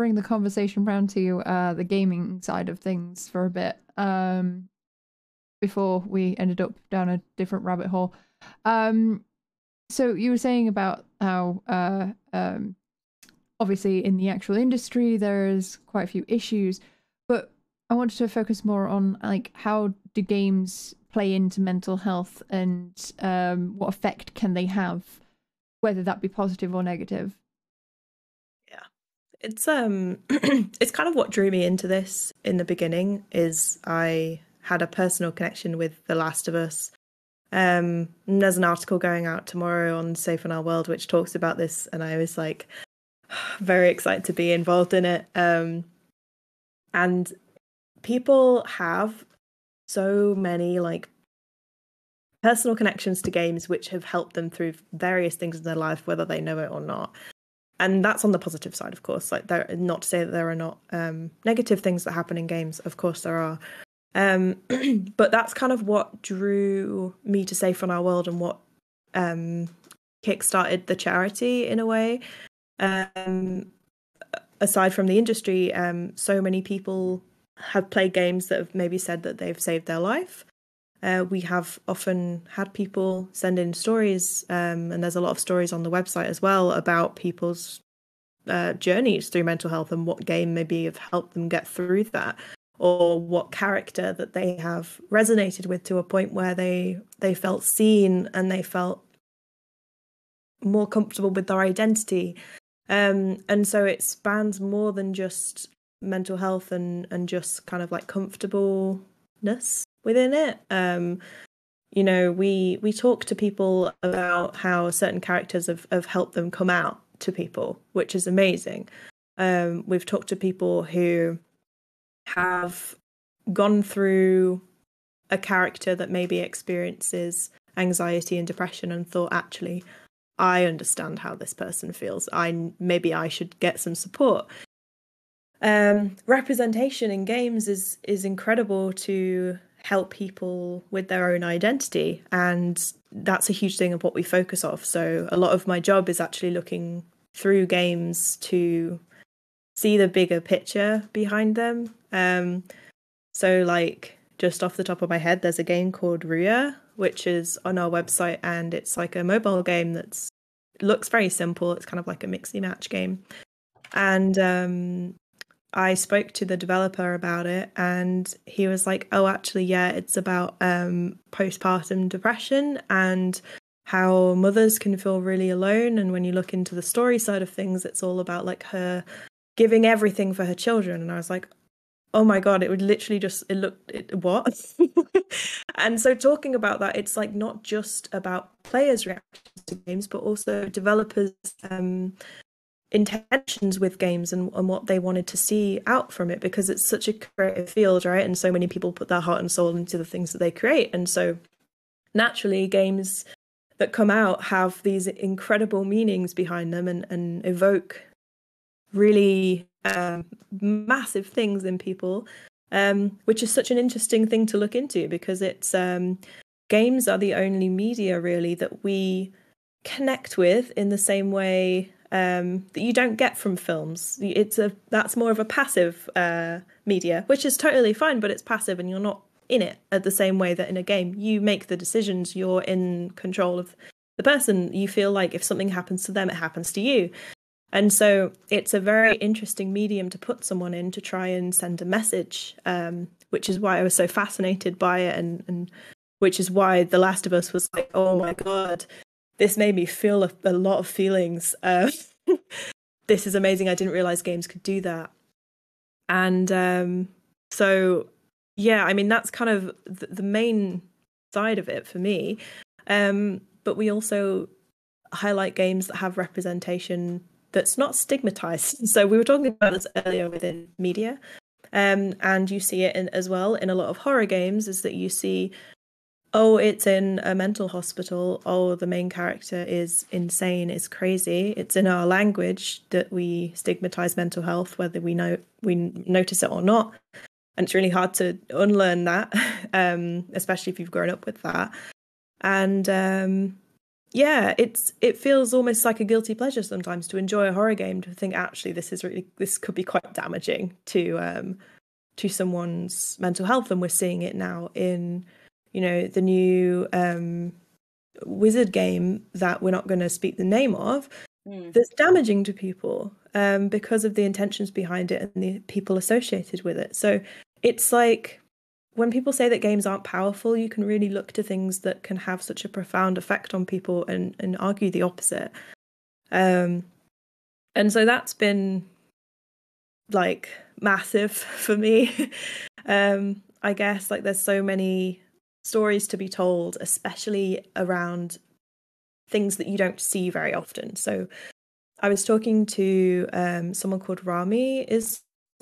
bring the conversation around to uh, the gaming side of things for a bit um, before we ended up down a different rabbit hole. Um, so you were saying about how uh, um, obviously in the actual industry there's quite a few issues but I wanted to focus more on like how do games play into mental health and um, what effect can they have, whether that be positive or negative. Yeah, it's um, <clears throat> it's kind of what drew me into this in the beginning. Is I had a personal connection with The Last of Us. Um, there's an article going out tomorrow on Safe in Our World which talks about this, and I was like <sighs> very excited to be involved in it. Um, and people have so many like personal connections to games which have helped them through various things in their life whether they know it or not. And that's on the positive side of course. Like there not to say that there are not um, negative things that happen in games of course there are um, <clears throat> but that's kind of what drew me to Safe in Our World and what um, kickstarted the charity in a way um, aside from the industry um, so many people have played games that have maybe said that they've saved their life. Uh, we have often had people send in stories, um, and there's a lot of stories on the website as well about people's uh, journeys through mental health and what game maybe have helped them get through that, or what character that they have resonated with to a point where they they felt seen and they felt more comfortable with their identity. Um, and so it spans more than just mental health and and just kind of like comfortableness within it um you know we we talk to people about how certain characters have, have helped them come out to people which is amazing um we've talked to people who have gone through a character that maybe experiences anxiety and depression and thought actually i understand how this person feels. I maybe i should get some support. Um, representation in games is is incredible to help people with their own identity and that's a huge thing of what we focus off. So a lot of my job is actually looking through games to see the bigger picture behind them um, so like just off the top of my head there's a game called Ruya which is on our website and it's like a mobile game that's looks very simple it's kind of like a mixy match game and um, I spoke to the developer about it and he was like, "Oh, actually, yeah, it's about um, postpartum depression and how mothers can feel really alone and when you look into the story side of things, it's all about like her giving everything for her children." And I was like, oh my god it would literally just it looked it, what? <laughs> And so talking about that it's like not just about players reactions to games but also developers um intentions with games and, and what they wanted to see out from it because it's such a creative field right? And so many people put their heart and soul into the things that they create. And so naturally games that come out have these incredible meanings behind them and, and evoke really um, massive things in people, um, which is such an interesting thing to look into because it's um, games are the only media really that we connect with in the same way um, that you don't get from films. It's a that's more of a passive uh, media, which is totally fine, but it's passive and you're not in it at the same way that in a game you make the decisions. You're in control of the person. You feel like if something happens to them, it happens to you. And so it's a very interesting medium to put someone in to try and send a message, um, which is why I was so fascinated by it, and, and which is why The Last of Us was like, oh my god, this made me feel a, a lot of feelings. Uh, <laughs> this is amazing. I didn't realize games could do that. And um, so, yeah, I mean, that's kind of the, the main side of it for me. Um, but we also highlight games that have representation that's not stigmatized. <laughs> So we were talking about this earlier within media, um, and you see it in, as well in a lot of horror games. Is that you see, oh, it's in a mental hospital. Oh, the main character is insane. Is crazy. It's in our language that we stigmatize mental health, whether we know we notice it or not. And it's really hard to unlearn that, <laughs> um, especially if you've grown up with that. And um, yeah, it's it feels almost like a guilty pleasure sometimes to enjoy a horror game to think actually this is really this could be quite damaging to um to someone's mental health and we're seeing it now in you know the new um wizard game that we're not going to speak the name of mm. that's damaging to people um because of the intentions behind it and the people associated with it so it's like when people say that games aren't powerful, you can really look to things that can have such a profound effect on people and, and argue the opposite. Um, and so that's been like massive <laughs> for me. um, I guess like there's so many stories to be told, especially around things that you don't see very often. So I was talking to um, someone called Rami is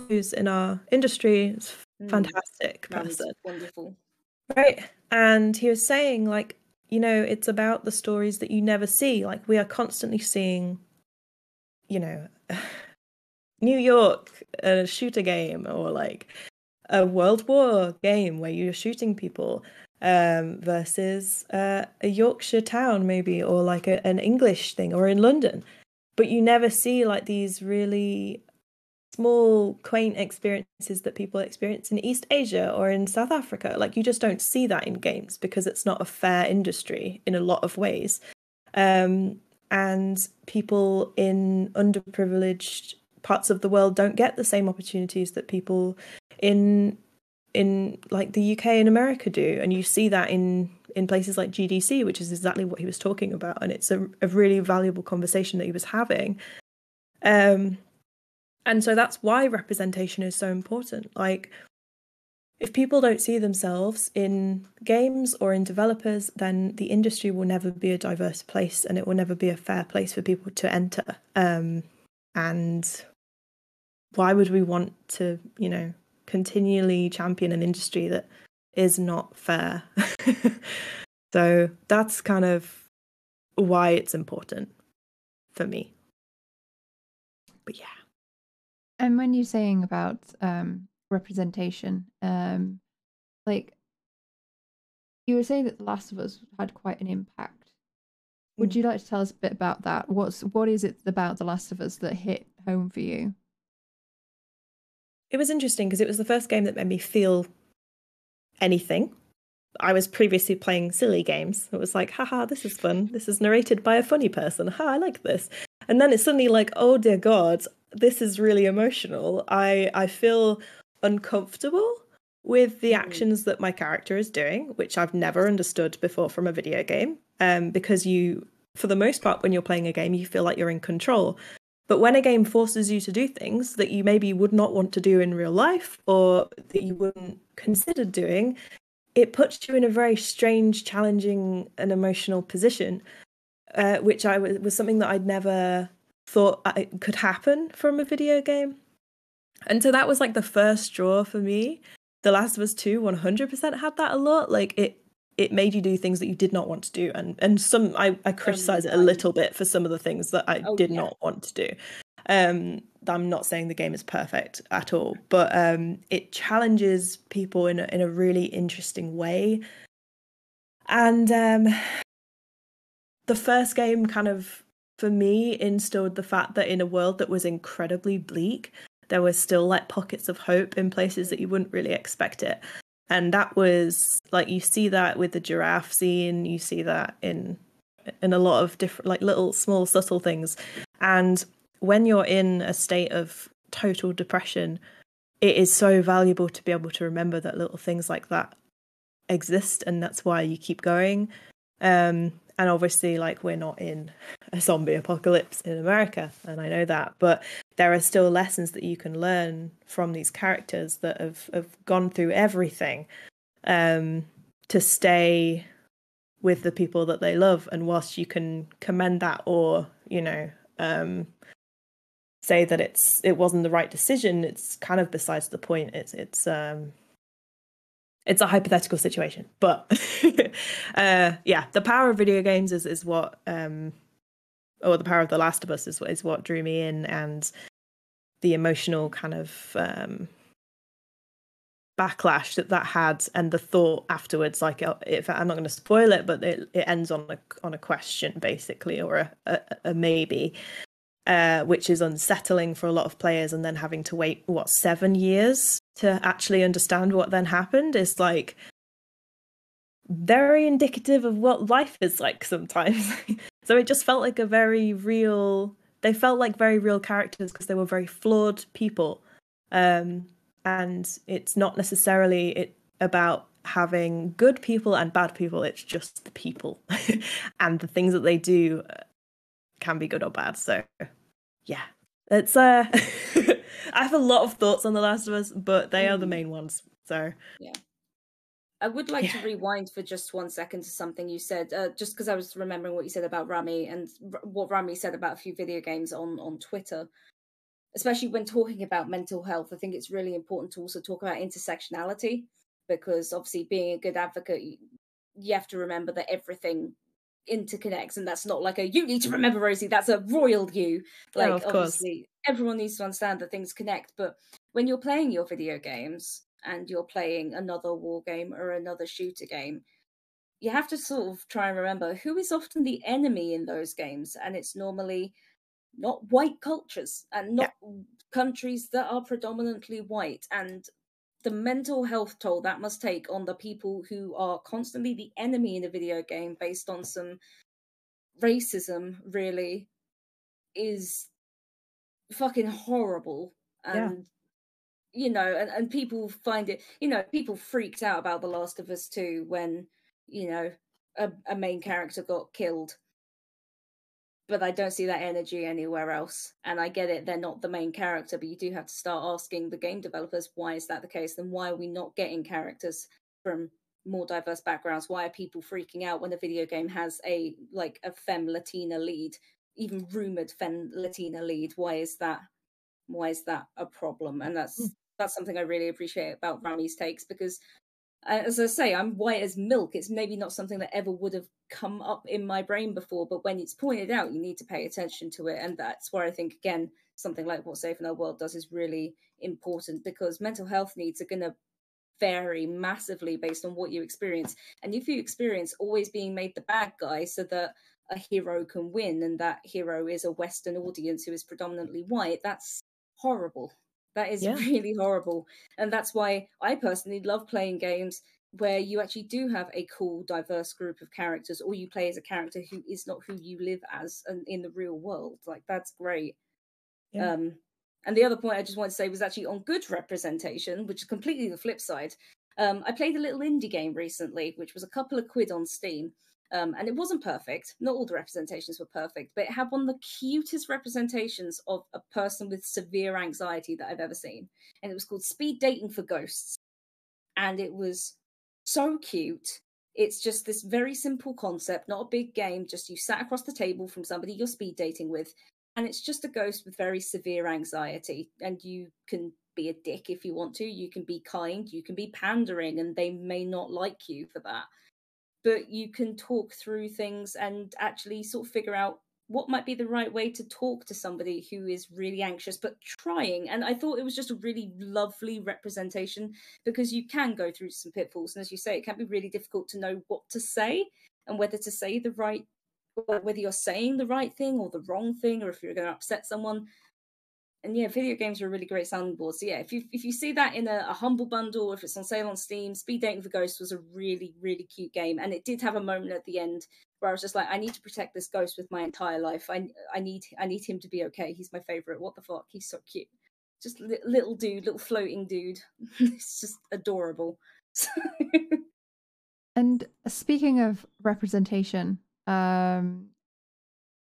who's in our industry. Mm. fantastic person. Wonderful. Right. And he was saying, like, you know, it's about the stories that you never see. Like, we are constantly seeing, you know, <sighs> New York, a shooter game, or like a World War game where you're shooting people um, versus uh, a Yorkshire town, maybe, or like a, an English thing, or in London. But you never see like these really small, quaint experiences that people experience in East Asia or in South Africa. Like you just don't see that in games because it's not a fair industry in a lot of ways. Um, and people in underprivileged parts of the world don't get the same opportunities that people in in like the UK and America do and you see that in in places like GDC which is exactly what he was talking about and it's a, a really valuable conversation that he was having um and so that's why representation is so important. Like, if people don't see themselves in games or in developers, then the industry will never be a diverse place and it will never be a fair place for people to enter. Um, and why would we want to, you know, continually champion an industry that is not fair? <laughs> so that's kind of why it's important for me. But yeah. And when you're saying about um, representation, um, like you were saying that The Last of Us had quite an impact. Would mm. you like to tell us a bit about that? What's what is it about The Last of Us that hit home for you? It was interesting because it was the first game that made me feel anything. I was previously playing silly games. It was like, haha, this is fun. This is narrated by a funny person. Ha, I like this. And then it's suddenly like, oh dear God, this is really emotional. I I feel uncomfortable with the mm. actions that my character is doing, which I've never understood before from a video game. Um, because you, for the most part, when you're playing a game, you feel like you're in control. But when a game forces you to do things that you maybe would not want to do in real life or that you wouldn't consider doing, it puts you in a very strange, challenging, and emotional position, uh, which I was, was something that I'd never thought I, could happen from a video game. And so that was like the first straw for me. The Last of Us 2 100% had that a lot. Like it it made you do things that you did not want to do and and some I, I criticize it a little bit for some of the things that I oh, did yeah. not want to do. Um I'm not saying the game is perfect at all, but um it challenges people in a, in a really interesting way. And um the first game kind of for me instilled the fact that in a world that was incredibly bleak there were still like pockets of hope in places that you wouldn't really expect it. And that was like you see that with the giraffe scene you see that in in a lot of different like little small subtle things. And when you're in a state of total depression it is so valuable to be able to remember that little things like that exist and that's why you keep going. Um and obviously like we're not in a zombie apocalypse in america and i know that but there are still lessons that you can learn from these characters that have, have gone through everything um, to stay with the people that they love. And whilst you can commend that or you know um, say that it's it wasn't the right decision it's kind of besides the point. It's it's um it's a hypothetical situation but <laughs> uh yeah the power of video games is is what um or the power of the last of us is, is what drew me in and the emotional kind of um backlash that that had and the thought afterwards like uh, if i'm not going to spoil it but it, it ends on a on a question basically or a, a, a maybe uh, which is unsettling for a lot of players and then having to wait what seven years to actually understand what then happened is like very indicative of what life is like sometimes. <laughs> So it just felt like a very real they felt like very real characters because they were very flawed people. Um, and it's not necessarily it about having good people and bad people it's just the people. <laughs> And the things that they do uh, can be good or bad so yeah it's uh <laughs> i have a lot of thoughts on the last of us but they are the mm. main ones so yeah I would like yeah. to rewind for just one second to something you said, uh, just because I was remembering what you said about Rami and r- what Rami said about a few video games on on Twitter. Especially when talking about mental health, I think it's really important to also talk about intersectionality because obviously, being a good advocate, you, you have to remember that everything interconnects, and that's not like a you need to remember, Rosie. That's a royal you. Like, obviously, course. everyone needs to understand that things connect. But when you're playing your video games, and you're playing another war game or another shooter game, you have to sort of try and remember who is often the enemy in those games. And it's normally not white cultures and not yeah. countries that are predominantly white. And the mental health toll that must take on the people who are constantly the enemy in a video game based on some racism really is fucking horrible and you know, and, and people find it, you know, people freaked out about The Last of Us 2 when, you know, a, a main character got killed. But I don't see that energy anywhere else. And I get it, they're not the main character, but you do have to start asking the game developers why is that the case? Then why are we not getting characters from more diverse backgrounds? Why are people freaking out when a video game has a like a femme Latina lead, even rumored femme Latina lead? Why is that why is that a problem? And that's mm. that's something I really appreciate about Rami's takes because, Uh, as I say, I'm white as milk. It's maybe not something that ever would have come up in my brain before, but when it's pointed out, you need to pay attention to it, and that's where I think again something like what Safe in Our World does is really important because mental health needs are going to vary massively based on what you experience. And if you experience always being made the bad guy so that a hero can win and that hero is a Western audience who is predominantly white, that's horrible. That is <laughs> yeah. really horrible. And that's why I personally love playing games where you actually do have a cool, diverse group of characters, or you play as a character who is not who you live as in the real world. Like, that's great. Yeah. Um, and the other point I just wanted to say was actually on good representation, which is completely the flip side. Um, I played a little indie game recently, which was a couple of quid on Steam. Um, and it wasn't perfect. Not all the representations were perfect, but it had one of the cutest representations of a person with severe anxiety that I've ever seen. And it was called Speed Dating for Ghosts. And it was so cute. It's just this very simple concept, not a big game, just you sat across the table from somebody you're speed dating with. And it's just a ghost with very severe anxiety. And you can be a dick if you want to. You can be kind. You can be pandering, and they may not like you for that but you can talk through things and actually sort of figure out what might be the right way to talk to somebody who is really anxious but trying. And i thought it was just a really lovely representation because you can go through some pitfalls. And as you say it can be really difficult to know what to say and whether to say the right whether you're saying the right thing or the wrong thing or if you're going to upset someone and yeah, video games are a really great sounding board. So yeah, if you if you see that in a, a humble bundle, if it's on sale on Steam, Speed Dating for Ghosts was a really really cute game, and it did have a moment at the end where I was just like, I need to protect this ghost with my entire life. I I need I need him to be okay. He's my favorite. What the fuck? He's so cute. Just li- little dude, little floating dude. <laughs> it's just adorable. <laughs> and speaking of representation, um,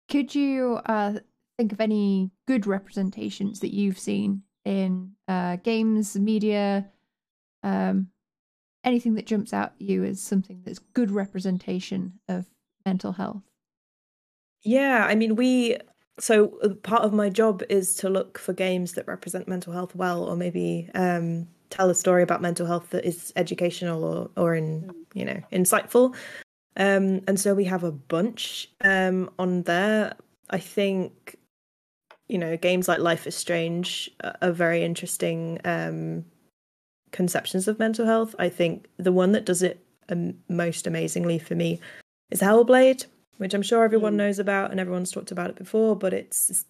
could you uh, think of any good representations that you've seen in uh, games, media, um, anything that jumps out at you as something that's good representation of mental health? Yeah, I mean, we. So uh, part of my job is to look for games that represent mental health well, or maybe um, tell a story about mental health that is educational or or in you know insightful. Um, and so we have a bunch um, on there. I think you know, games like Life is Strange are very interesting um, conceptions of mental health. I think the one that does it um, most amazingly for me is Hellblade, which I'm sure everyone mm. knows about and everyone's talked about it before, but it's, it's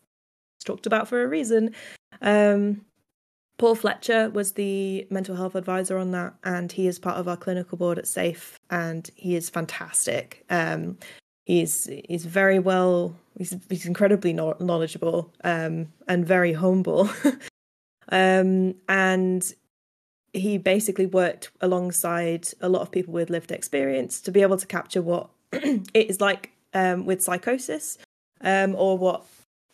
talked about for a reason. Um, Paul Fletcher was the mental health advisor on that, and he is part of our clinical board at SAFE, and he is fantastic. He's he's very well he's he's incredibly knowledgeable um, and very humble. <laughs> Um, and he basically worked alongside a lot of people with lived experience to be able to capture what <clears throat> it is like um, with psychosis um, or what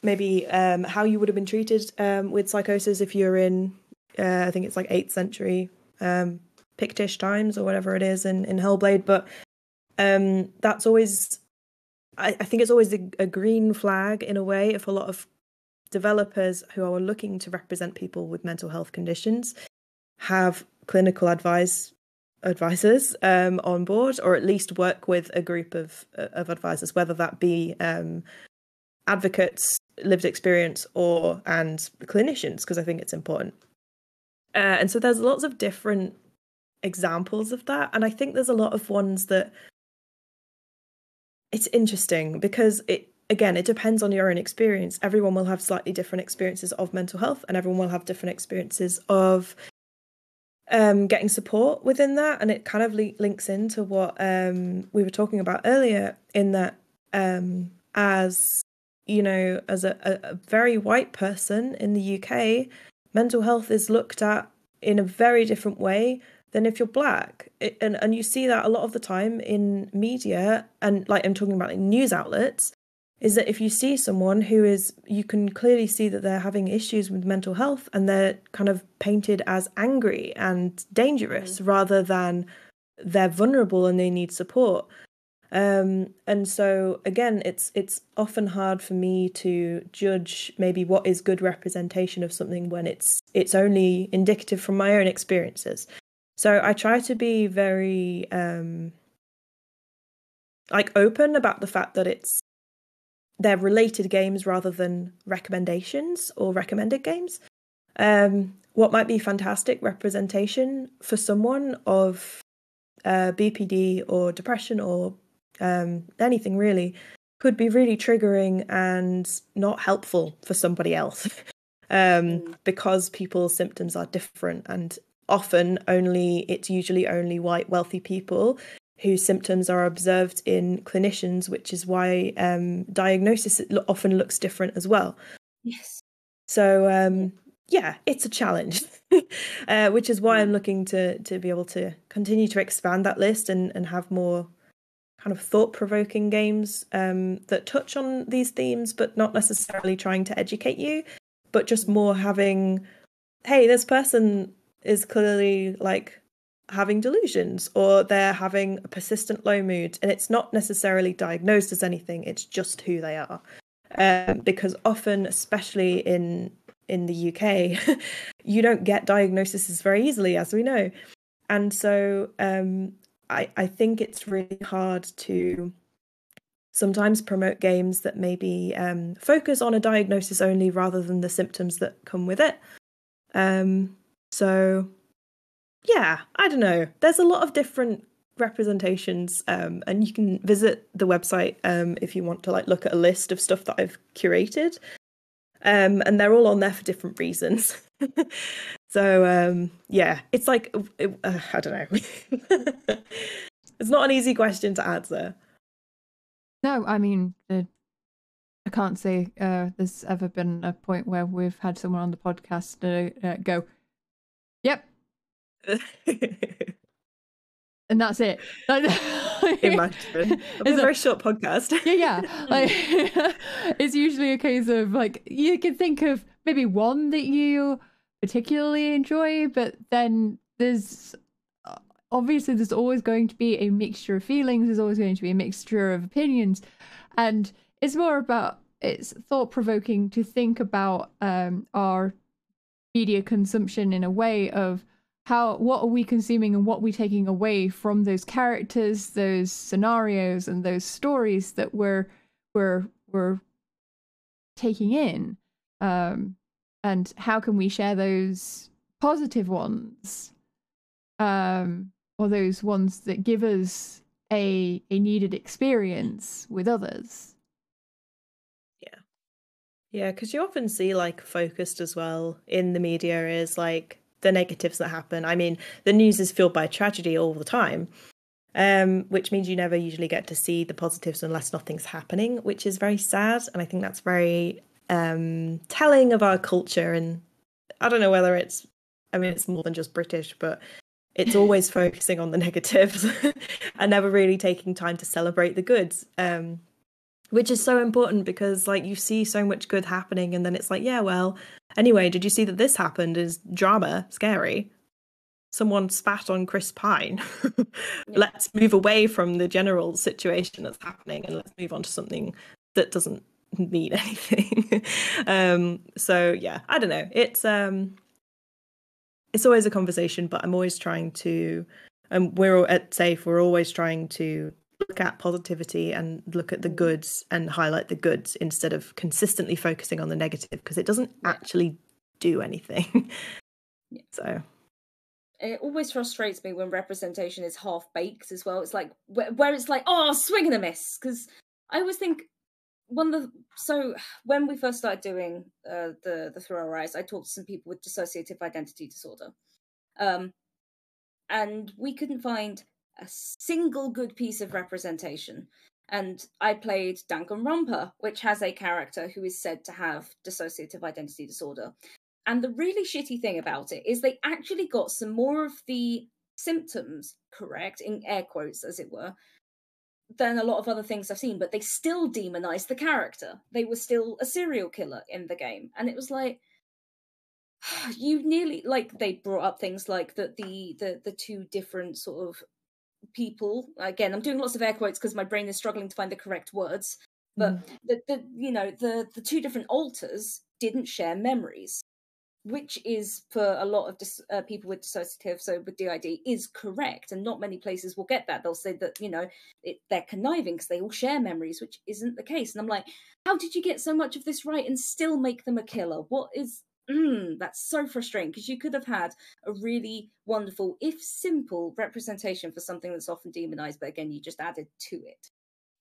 maybe um, how you would have been treated um, with psychosis if you're in uh, I think it's like 8th century Pictish times or whatever it is in, in Hellblade. But that's always I, I think it's always a, a green flag in a way if a lot of developers who are looking to represent people with mental health conditions have clinical advice advisors um, on board or at least work with a group of of advisors whether that be um, advocates lived experience or and clinicians because i think it's important. Uh, and so there's lots of different examples of that and i think there's a lot of ones that it's interesting because it again it depends on your own experience. Everyone will have slightly different experiences of mental health and everyone will have different experiences of um, getting support within that. And it kind of li- links into what um, we were talking about earlier in that um, as you know as a, a, very white person in the uk mental health is looked at in a very different way than if you're black. It, and and you see that a lot of the time in media and like I'm talking about like news outlets is that if you see someone who is you can clearly see that they're having issues with mental health and they're kind of painted as angry and dangerous mm. rather than they're vulnerable and they need support um, and so again it's it's often hard for me to judge maybe what is good representation of something when it's it's only indicative from my own experiences so I try to be very um like open about the fact that it's they're related games rather than recommendations or recommended games. Um, what might be fantastic representation for someone of uh, BPD or depression or um, anything really could be really triggering and not helpful for somebody else <laughs> um, mm. because people's symptoms are different and often only it's usually only white wealthy people whose symptoms are observed in clinicians, which is why um, diagnosis often looks different as well. Yes. So um, yeah, it's a challenge, <laughs> uh, which is why I'm looking to to be able to continue to expand that list and and have more kind of thought provoking games um, that touch on these themes, but not necessarily trying to educate you, but just more having, hey, this person is clearly like having delusions or they're having a persistent low mood and it's not necessarily diagnosed as anything it's just who they are. Um, because often especially in in the uk <laughs> you don't get diagnoses very easily as we know. And so um, I, I think it's really hard to sometimes promote games that maybe um, focus on a diagnosis only rather than the symptoms that come with it. Um, so yeah, I don't know. There's a lot of different representations um, and you can visit the website um, if you want to like look at a list of stuff that I've curated. Um, and they're all on there for different reasons. <laughs> so um, yeah, it's like it, uh, I don't know. <laughs> it's not an easy question to answer. No, I mean, uh, I can't say uh, there's ever been a point where we've had someone on the podcast uh, go, "Yep, <laughs> and that's it. <laughs> Imagine. <laughs> It's a very short podcast. yeah, yeah. Like it's usually a case of like you can think of maybe one that you particularly enjoy, but then there's obviously there's always going to be a mixture of feelings. There's always going to be a mixture of opinions, and it's more about it's thought provoking to think about um, our media consumption in a way of how what are we consuming and what are we taking away from those characters those scenarios and those stories that we're we're we're taking in? Um and how can we share those positive ones? Um or those ones that give us a a needed experience with others yeah because you often see like focused as well in the media is like the negatives that happen. I mean, the news is filled by tragedy all the time, um, which means you never usually get to see the positives unless nothing's happening, which is very sad. And I think that's very um, telling of our culture. And I don't know whether it's, I mean, it's more than just British, but it's always <laughs> focusing on the negatives <laughs> and never really taking time to celebrate the goods. Um, which is so important because like you see so much good happening and then it's like yeah well anyway did you see that this happened is drama? Scary. Someone spat on chris pine. <laughs> Yeah. let's move away from the general situation that's happening and let's move on to something that doesn't mean <laughs> anything. Um so yeah i don't know. It's um it's always a conversation but i'm always trying to and we're at safe we're always trying to look at positivity and look at the goods and highlight the goods instead of consistently focusing on the negative because it doesn't actually do anything. <laughs> Yeah. So it always frustrates me when representation is half baked as well. It's like where, where it's like, oh, swing and a miss. Because I always think one of the so when we first started doing uh, the the through our eyes, I talked to some people with dissociative identity disorder, um, and we couldn't find a single good piece of representation. And I played Danganronpa, which has a character who is said to have dissociative identity disorder. And the really shitty thing about it is they actually got some more of the symptoms correct, in air quotes, as it were, than a lot of other things I've seen, but they still demonized the character. They were still a serial killer in the game. And it was like, <sighs> you nearly like they brought up things like that the the the two different sort of people. Again i'm doing lots of air quotes because my brain is struggling to find the correct words but mm. the, the you know the the two different alters didn't share memories which is for a lot of dis- uh, people with dissociative so with did is correct and not many places will get that. They'll say that you know it, they're conniving because they all share memories which isn't the case. And i'm like how did you get so much of this right and still make them a killer? What is mm, that's so frustrating because you could have had a really wonderful, if simple, representation for something that's often demonized, but again, you just added to it.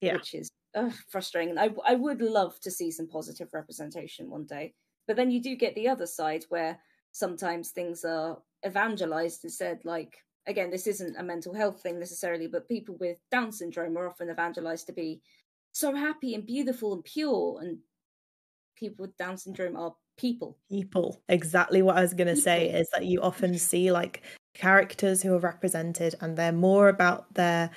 Yeah. Which is uh, frustrating. I, I would love to see some positive representation one day. But then you do get the other side where sometimes things are evangelized and said, like again, this isn't a mental health thing necessarily, but people with Down syndrome are often evangelized to be so happy and beautiful and pure, and people with Down syndrome are people. People. Exactly what i was going to say is that you often see like characters who are represented and they're more about their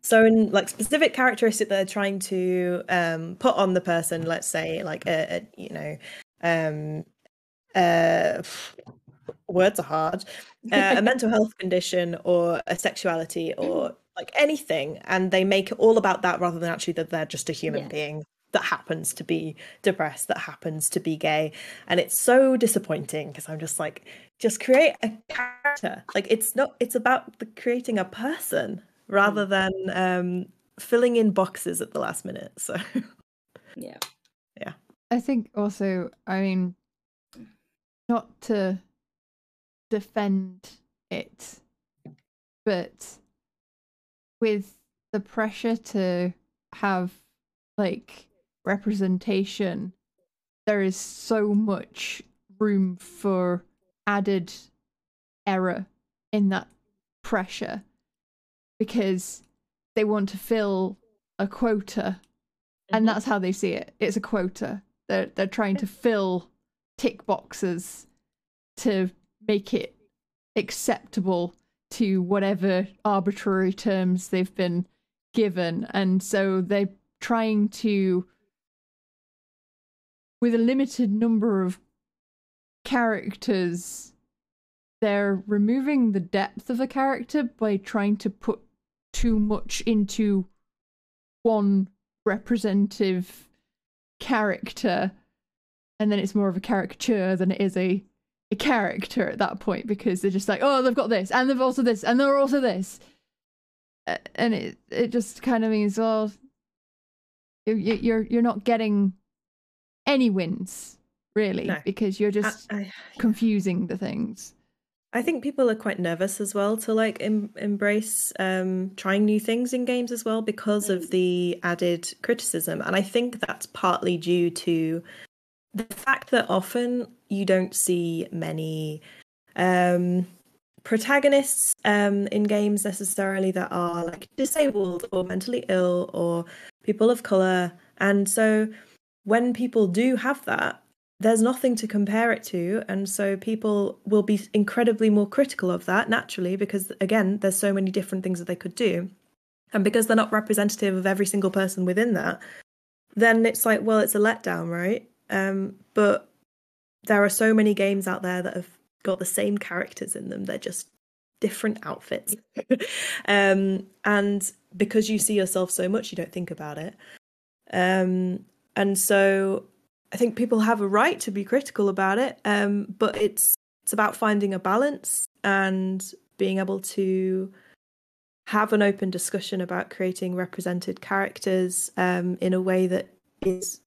so in like specific characteristic they're trying to um put on the person let's say like a, a you know um uh words are hard <laughs> uh, a mental health condition or a sexuality or like anything and they make it all about that rather than actually that they're just a human Yeah. being that happens to be depressed that happens to be gay and it's so disappointing because i'm just like just create a character like it's not it's about the, creating a person rather than um filling in boxes at the last minute so <laughs> Yeah. Yeah. I think also, I mean, not to defend it, but with the pressure to have like representation, there is so much room for added error in that pressure because they want to fill a quota and Mhm. that's how they see it. It's a quota. They're they're trying to fill tick boxes to make it acceptable to whatever arbitrary terms they've been given, and so they're trying to, with a limited number of characters, they're removing the depth of a character by trying to put too much into one representative character and then it's more of a caricature than it is a a character at that point because they're just like oh they've got this and they've also this and they're also this. And it it just kind of means well you- you- you're you're not getting any wins really No. because you're I, just I, confusing the things I think people are quite nervous as well to like em- embrace um, trying new things in games as well because of the added criticism. And I think that's partly due to the fact that often you don't see many um, protagonists um, in games necessarily that are like disabled or mentally ill or people of color. And so when people do have that, there's nothing to compare it to and so people will be incredibly more critical of that naturally because again there's so many different things that they could do. And because they're not representative of every single person within that then it's like well it's a letdown right? Um but there are so many games out there that have got the same characters in them. They're just different outfits. <laughs> Um and because you see yourself so much you don't think about it. Um and so I think people have a right to be critical about it, um, but it's it's about finding a balance and being able to have an open discussion about creating represented characters um, in a way that is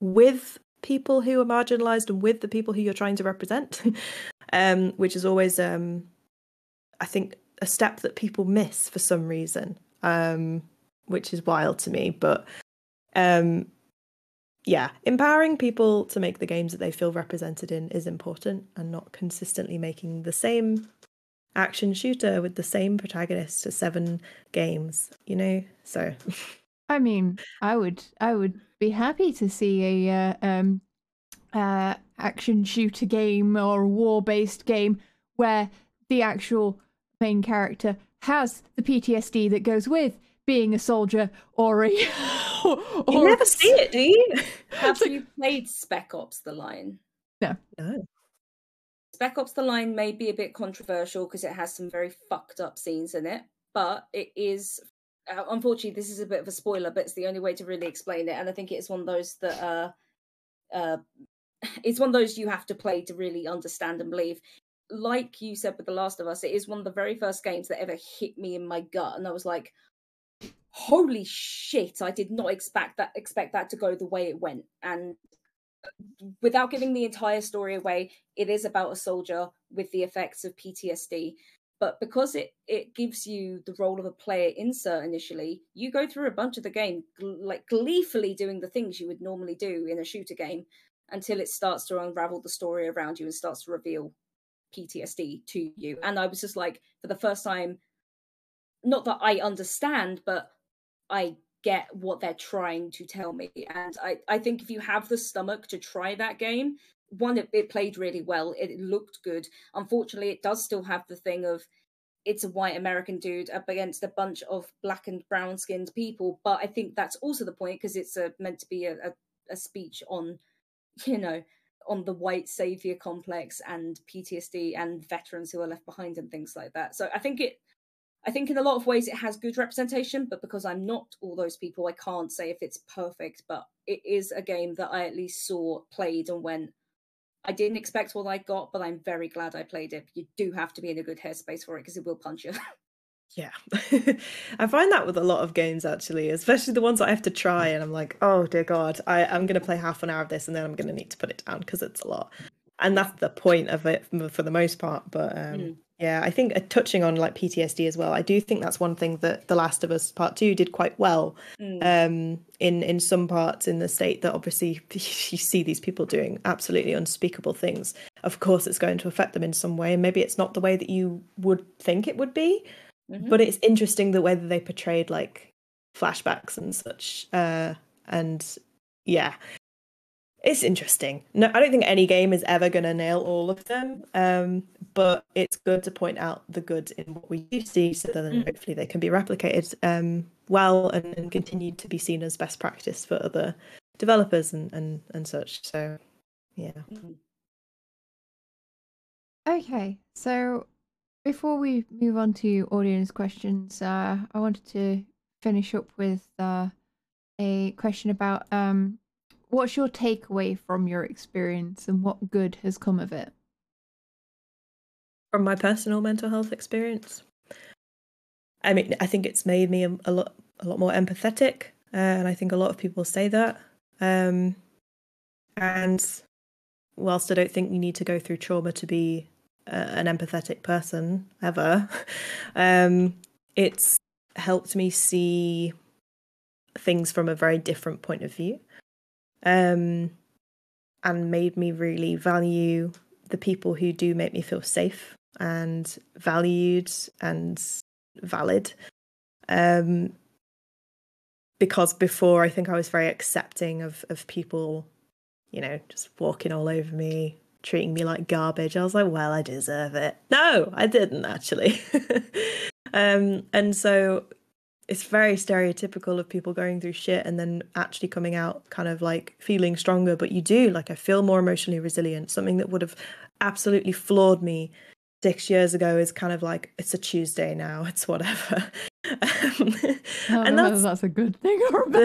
with people who are marginalized and with the people who you're trying to represent, <laughs> um, which is always, um, I think, a step that people miss for some reason, um, which is wild to me. But um, yeah, empowering people to make the games that they feel represented in is important and not consistently making the same action shooter with the same protagonist to seven games, you know? So <laughs> I mean, I would I would be happy to see a uh, um uh action shooter game or a war based game where the actual main character has the PTSD that goes with being a soldier or a <laughs> or, you never see it, do you? <laughs> Have like- you played Spec Ops: The Line? No. Spec Ops: The Line may be a bit controversial because it has some very fucked up scenes in it, but it is. Uh, unfortunately, this is a bit of a spoiler, but it's the only way to really explain it, and I think it's one of those that uh, uh, <sighs> it's one of those you have to play to really understand and believe. Like you said with The Last of Us, it is one of the very first games that ever hit me in my gut, and I was like, "Holy shit! I did not expect that expect that to go the way it went." And without giving the entire story away, it is about a soldier with the effects of PTSD. But because it it gives you the role of a player insert initially, you go through a bunch of the game gl- like gleefully doing the things you would normally do in a shooter game until it starts to unravel the story around you and starts to reveal PTSD to you. And I was just like, for the first time, not that I understand, but I get what they're trying to tell me. And I, I think if you have the stomach to try that game, one, it, it played really well. It, looked good. Unfortunately, it does still have the thing of it's a white American dude up against a bunch of black and brown skinned people. But I think that's also the point because it's a, meant to be a, a, a speech on, you know, on the white savior complex and PTSD and veterans who are left behind and things like that. So I think it I think in a lot of ways it has good representation, but because I'm not all those people, I can't say if it's perfect. But it is a game that I at least saw played and went, I didn't expect what I got, but I'm very glad I played it. You do have to be in a good headspace for it because it will punch you. <laughs> Yeah. <laughs> I find that with a lot of games actually, especially the ones that I have to try and I'm like, oh dear God, I, I'm going to play half an hour of this and then I'm going to need to put it down because it's a lot. And that's the point of it for the most part. But um, mm. Yeah, I think uh, touching on like PTSD as well, I do think that's one thing that The Last of Us Part Two did quite well. Mm. Um, in in some parts in the state that obviously <laughs> you see these people doing absolutely unspeakable things. Of course, it's going to affect them in some way, and maybe it's not the way that you would think it would be. Mm-hmm. But it's interesting the way that they portrayed like flashbacks and such. Uh, and yeah, it's interesting. No, I don't think any game is ever going to nail all of them, um, but it's good to point out the good in what we do see, so that mm. hopefully they can be replicated um, well and, and continue to be seen as best practice for other developers and and and such. So, yeah. Mm. Okay, so before we move on to audience questions, uh, I wanted to finish up with uh, a question about um, what's your takeaway from your experience and what good has come of it? From my personal mental health experience, I mean, I think it's made me a, lot, a lot more empathetic, uh, and I think a lot of people say that. Um, and whilst I don't think you need to go through trauma to be uh, an empathetic person ever, <laughs> um, it's helped me see things from a very different point of view um, and made me really value the people who do make me feel safe and valued and valid. Um, because before, I think I was very accepting of of people, you know, just walking all over me, treating me like garbage. I was like, well, I deserve it. No, I didn't actually. <laughs> um, and so it's very stereotypical of people going through shit and then actually coming out kind of like feeling stronger but you do like i feel more emotionally resilient something that would have absolutely floored me six years ago is kind of like it's a tuesday now it's whatever <laughs> um, and that's, that's a good thing or a <laughs> bad.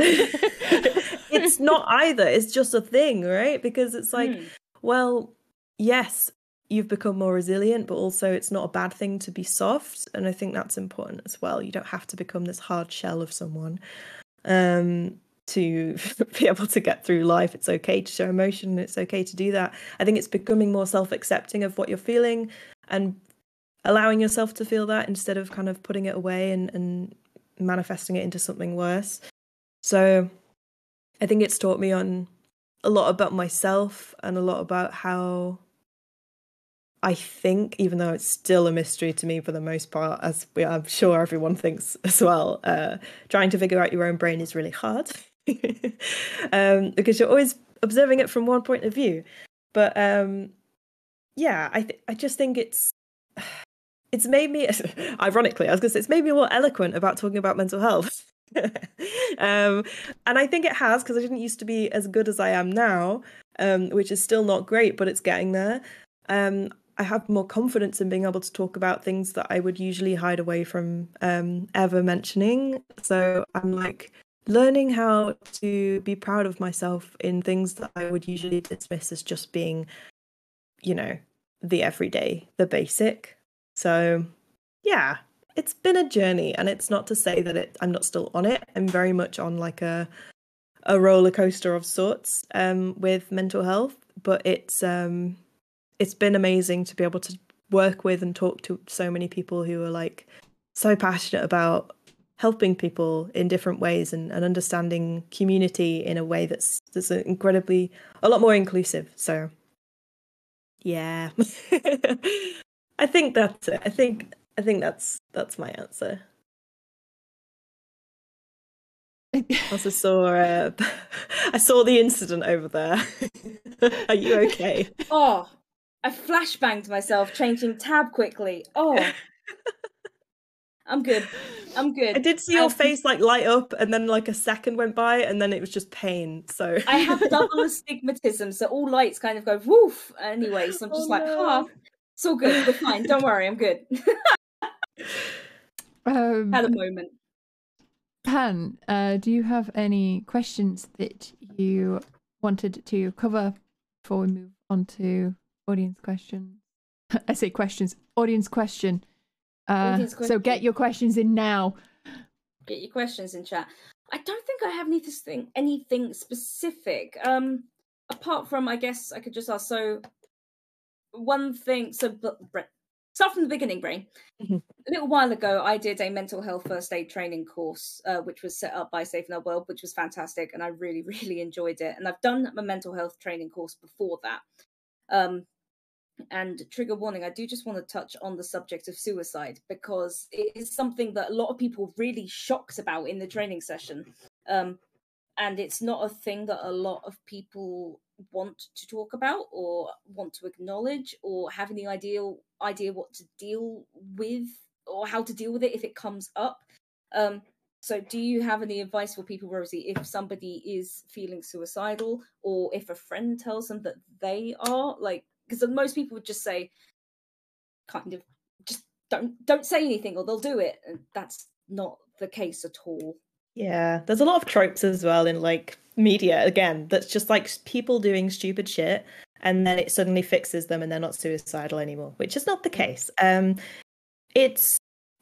it's not either it's just a thing right because it's like hmm. well yes you've become more resilient, but also it's not a bad thing to be soft. And I think that's important as well. You don't have to become this hard shell of someone um, to <laughs> be able to get through life. It's okay to show emotion. It's okay to do that. I think it's becoming more self accepting of what you're feeling and allowing yourself to feel that instead of kind of putting it away and, and manifesting it into something worse. So I think it's taught me on a lot about myself and a lot about how I think, even though it's still a mystery to me for the most part, as we, I'm sure everyone thinks <laughs> as well, uh, trying to figure out your own brain is really hard <laughs> um, because you're always observing it from one point of view. But um, yeah, I th- I just think it's <sighs> it's made me <laughs> ironically, I was going to say it's made me more eloquent about talking about mental health. um, and I think it has because I didn't used to be as good as I am now, um, which is still not great, but it's getting there. Um, I have more confidence in being able to talk about things that I would usually hide away from um, ever mentioning. So I'm like learning how to be proud of myself in things that I would usually dismiss as just being, you know, the everyday, the basic. So yeah, it's been a journey, and it's not to say that it, I'm not still on it. I'm very much on like a a roller coaster of sorts um, with mental health, but it's um, it's been amazing to be able to work with and talk to so many people who are like so passionate about helping people in different ways and, and understanding community in a way that's that's incredibly a lot more inclusive so yeah <laughs> i think that's it i think i think that's that's my answer I also saw uh, <laughs> I saw the incident over there. <laughs> Are you okay? Oh, I flashbanged myself, changing tab quickly. Oh. <laughs> I'm good. I'm good. I did see your Um, face like light up, and then like a second went by, and then it was just pain. So I have double <laughs> astigmatism, so all lights kind of go woof. Anyway, so I'm just Oh, like, no. it's all good. We're fine. Don't worry, I'm good. <laughs> Um, Had a moment. Pan, uh, do you have any questions that you wanted to cover before we move on to audience questions? <laughs> I say questions, audience question. Uh, Audience So get your questions in now. Get your questions in chat. I don't think I have anything anything specific. Um, apart from I guess I could just ask. So, one thing. So, but start from the beginning, brain. Mhm. A little while ago, I did a mental health first aid training course, uh, which was set up by Safe in Our World, which was fantastic, and I really, <laughs> really enjoyed it. And I've done a mental health training course before that. Um, and trigger warning, I do just want to touch on the subject of suicide because it is something that a lot of people really shocked about in the training session. Um, and it's not a thing that a lot of people want to talk about or want to acknowledge or have any idea idea what to deal with or how to deal with it if it comes up. Um, so, do you have any advice for people, Rosie, if somebody is feeling suicidal or if a friend tells them that they are? Like, because most people would just say, kind of, just don't don't say anything or they'll do it, and that's not the case at all. Yeah, there's a lot of tropes as well in like media again that's just like people doing stupid shit and then it suddenly fixes them and they're not suicidal anymore, which is not the case. Um it's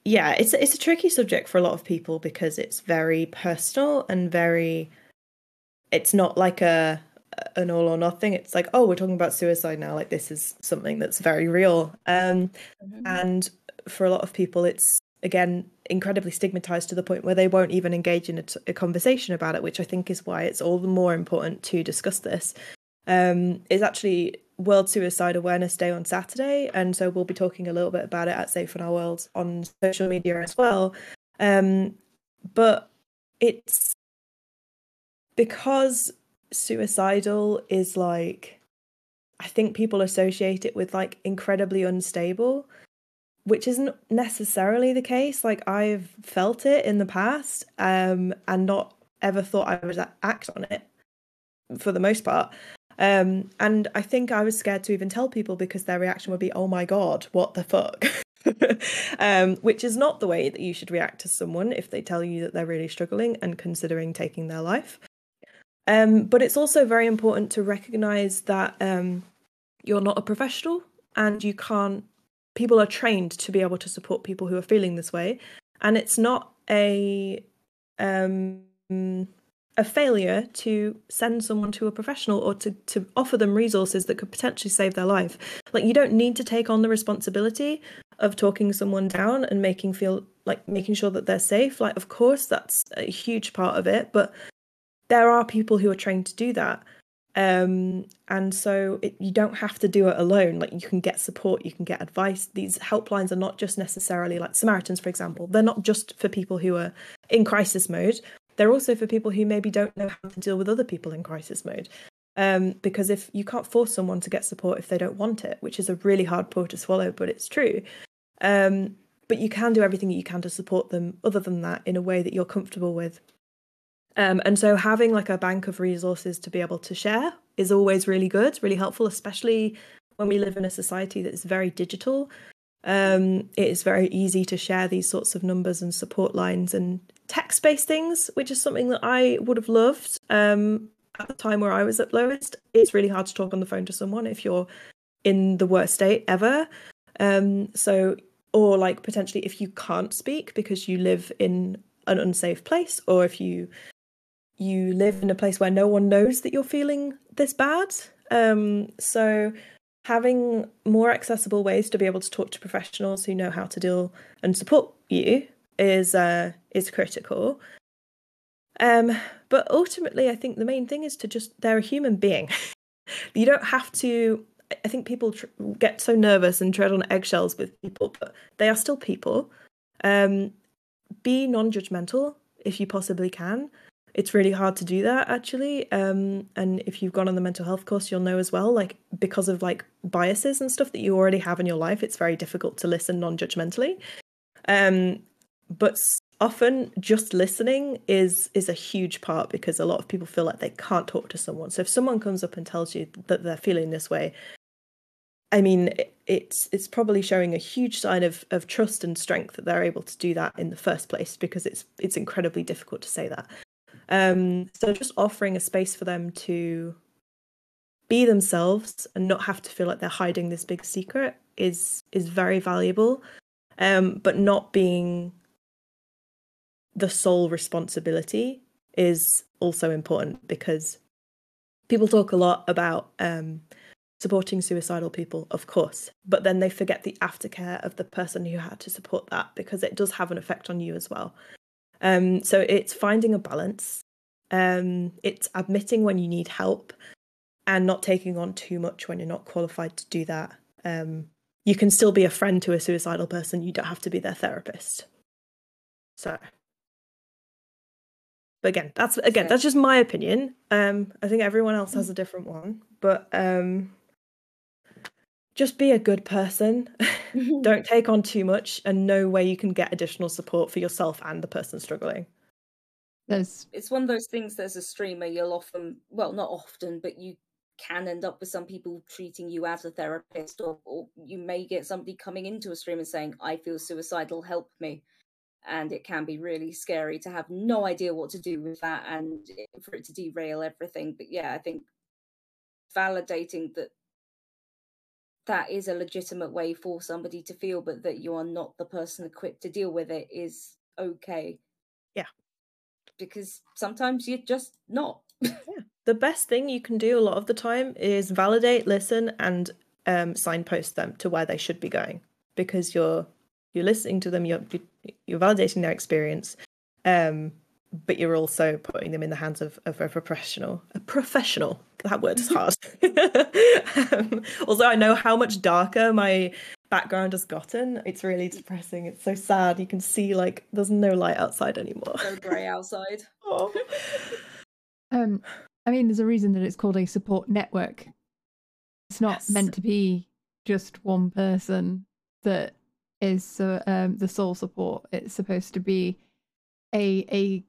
yeah, it's it's a tricky subject for a lot of people because it's very personal and very it's not like a an all or nothing. It's like, oh, we're talking about suicide now, like this is something that's very real. Um and for a lot of people it's again incredibly stigmatized to the point where they won't even engage in a, t- a conversation about it which i think is why it's all the more important to discuss this um is actually world suicide awareness day on saturday and so we'll be talking a little bit about it at safe in our world on social media as well um but it's because suicidal is like i think people associate it with like incredibly unstable which isn't necessarily the case. Like I've felt it in the past, um, and not ever thought I would act on it for the most part. Um, and I think I was scared to even tell people because their reaction would be, "Oh my god, what the fuck," <laughs> um, which is not the way that you should react to someone if they tell you that they're really struggling and considering taking their life. Um, but it's also very important to recognize that um, you're not a professional and you can't people are trained to be able to support people who are feeling this way. And it's not a um a failure to send someone to a professional or to to offer them resources that could potentially save their life. Like you don't need to take on the responsibility of talking someone down and making feel like making sure that they're safe. Like of course that's a huge part of it but there are people who are trained to do that. Um and so it, you don't have to do it alone. Like you can get support you can get advice. These helplines are not just necessarily like samaritans for example. They're not just for people who are in crisis mode. They're also for people who maybe don't know how to deal with other people in crisis mode. Um because if you can't force someone to get support if they don't want it which is a really hard pill to swallow but it's true um but you can do everything that you can to support them other than that in a way that you're comfortable with um, and so having like a bank of resources to be able to share is always really good, really helpful, especially when we live in a society that is very digital. Um, it is very easy to share these sorts of numbers and support lines and text based things, which is something that I would have loved um, at the time where I was at lowest. It's really hard to talk on the phone to someone if you're in the worst state ever. Um, so, or like potentially if you can't speak because you live in an unsafe place, or if you you live in a place where no one knows that you're feeling this bad. Um, so having more accessible ways to be able to talk to professionals who know how to deal and support you is uh, is critical. Um, but ultimately, I think the main thing is to just they're a human being. <laughs> you don't have to. I think people tr- get so nervous and tread on eggshells with people, but they are still people. Um, be non-judgmental if you possibly can it's really hard to do that actually. Um and if you've gone on the mental health course you'll know as well like because of like biases and stuff that you already have in your life it's very difficult to listen non-judgmentally. Um but often just listening is is a huge part because a lot of people feel like they can't talk to someone. So if someone comes up and tells you that they're feeling this way i mean it's it's probably showing a huge sign of of trust and strength that they're able to do that in the first place because it's it's incredibly difficult to say that um so just offering a space for them to be themselves and not have to feel like they're hiding this big secret is is very valuable um but not being the sole responsibility is also important because people talk a lot about um, supporting suicidal people, of course, but then they forget the aftercare of the person who had to support that because it does have an effect on you as well. Um, so it's finding a balance. Um, it's admitting when you need help and not taking on too much when you're not qualified to do that. Um, you can still be a friend to a suicidal person. You don't have to be their therapist. So but again, that's again that's just my opinion. Um, I think everyone else has a different one, but um, just be a good person. <laughs> <laughs> Don't take on too much, and know where you can get additional support for yourself and the person struggling. There's... It's one of those things. That as a streamer, you'll often, well, not often, but you can end up with some people treating you as a therapist, or, or you may get somebody coming into a stream and saying, "I feel suicidal, help me." and it can be really scary to have no idea what to do with that and for it to derail everything but yeah i think validating that that is a legitimate way for somebody to feel but that you are not the person equipped to deal with it is okay yeah because sometimes you're just not yeah. the best thing you can do a lot of the time is validate listen and um, signpost them to where they should be going because you're you're listening to them you're you're validating their experience um, but you're also putting them in the hands of, of a professional a professional that word is <laughs> hard <laughs> um, although i know how much darker my background has gotten it's really depressing it's so sad you can see like there's no light outside anymore so grey outside <laughs> oh. um i mean there's a reason that it's called a support network it's not yes. meant to be just one person that is uh, um, the sole support. It's supposed to be a a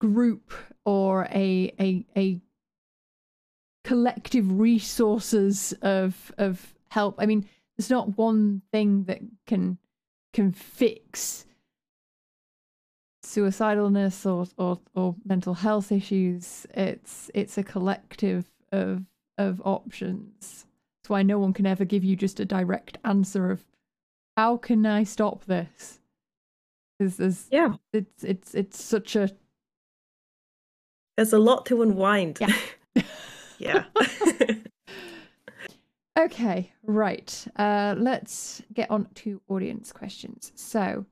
group or a a a collective resources of of help. I mean, there's not one thing that can can fix suicidalness or, or or mental health issues. It's it's a collective of of options. That's why no one can ever give you just a direct answer of how can I stop this? Is yeah, it's it's it's such a there's a lot to unwind. Yeah. <laughs> yeah. <laughs> okay, right. Uh, let's get on to audience questions. So,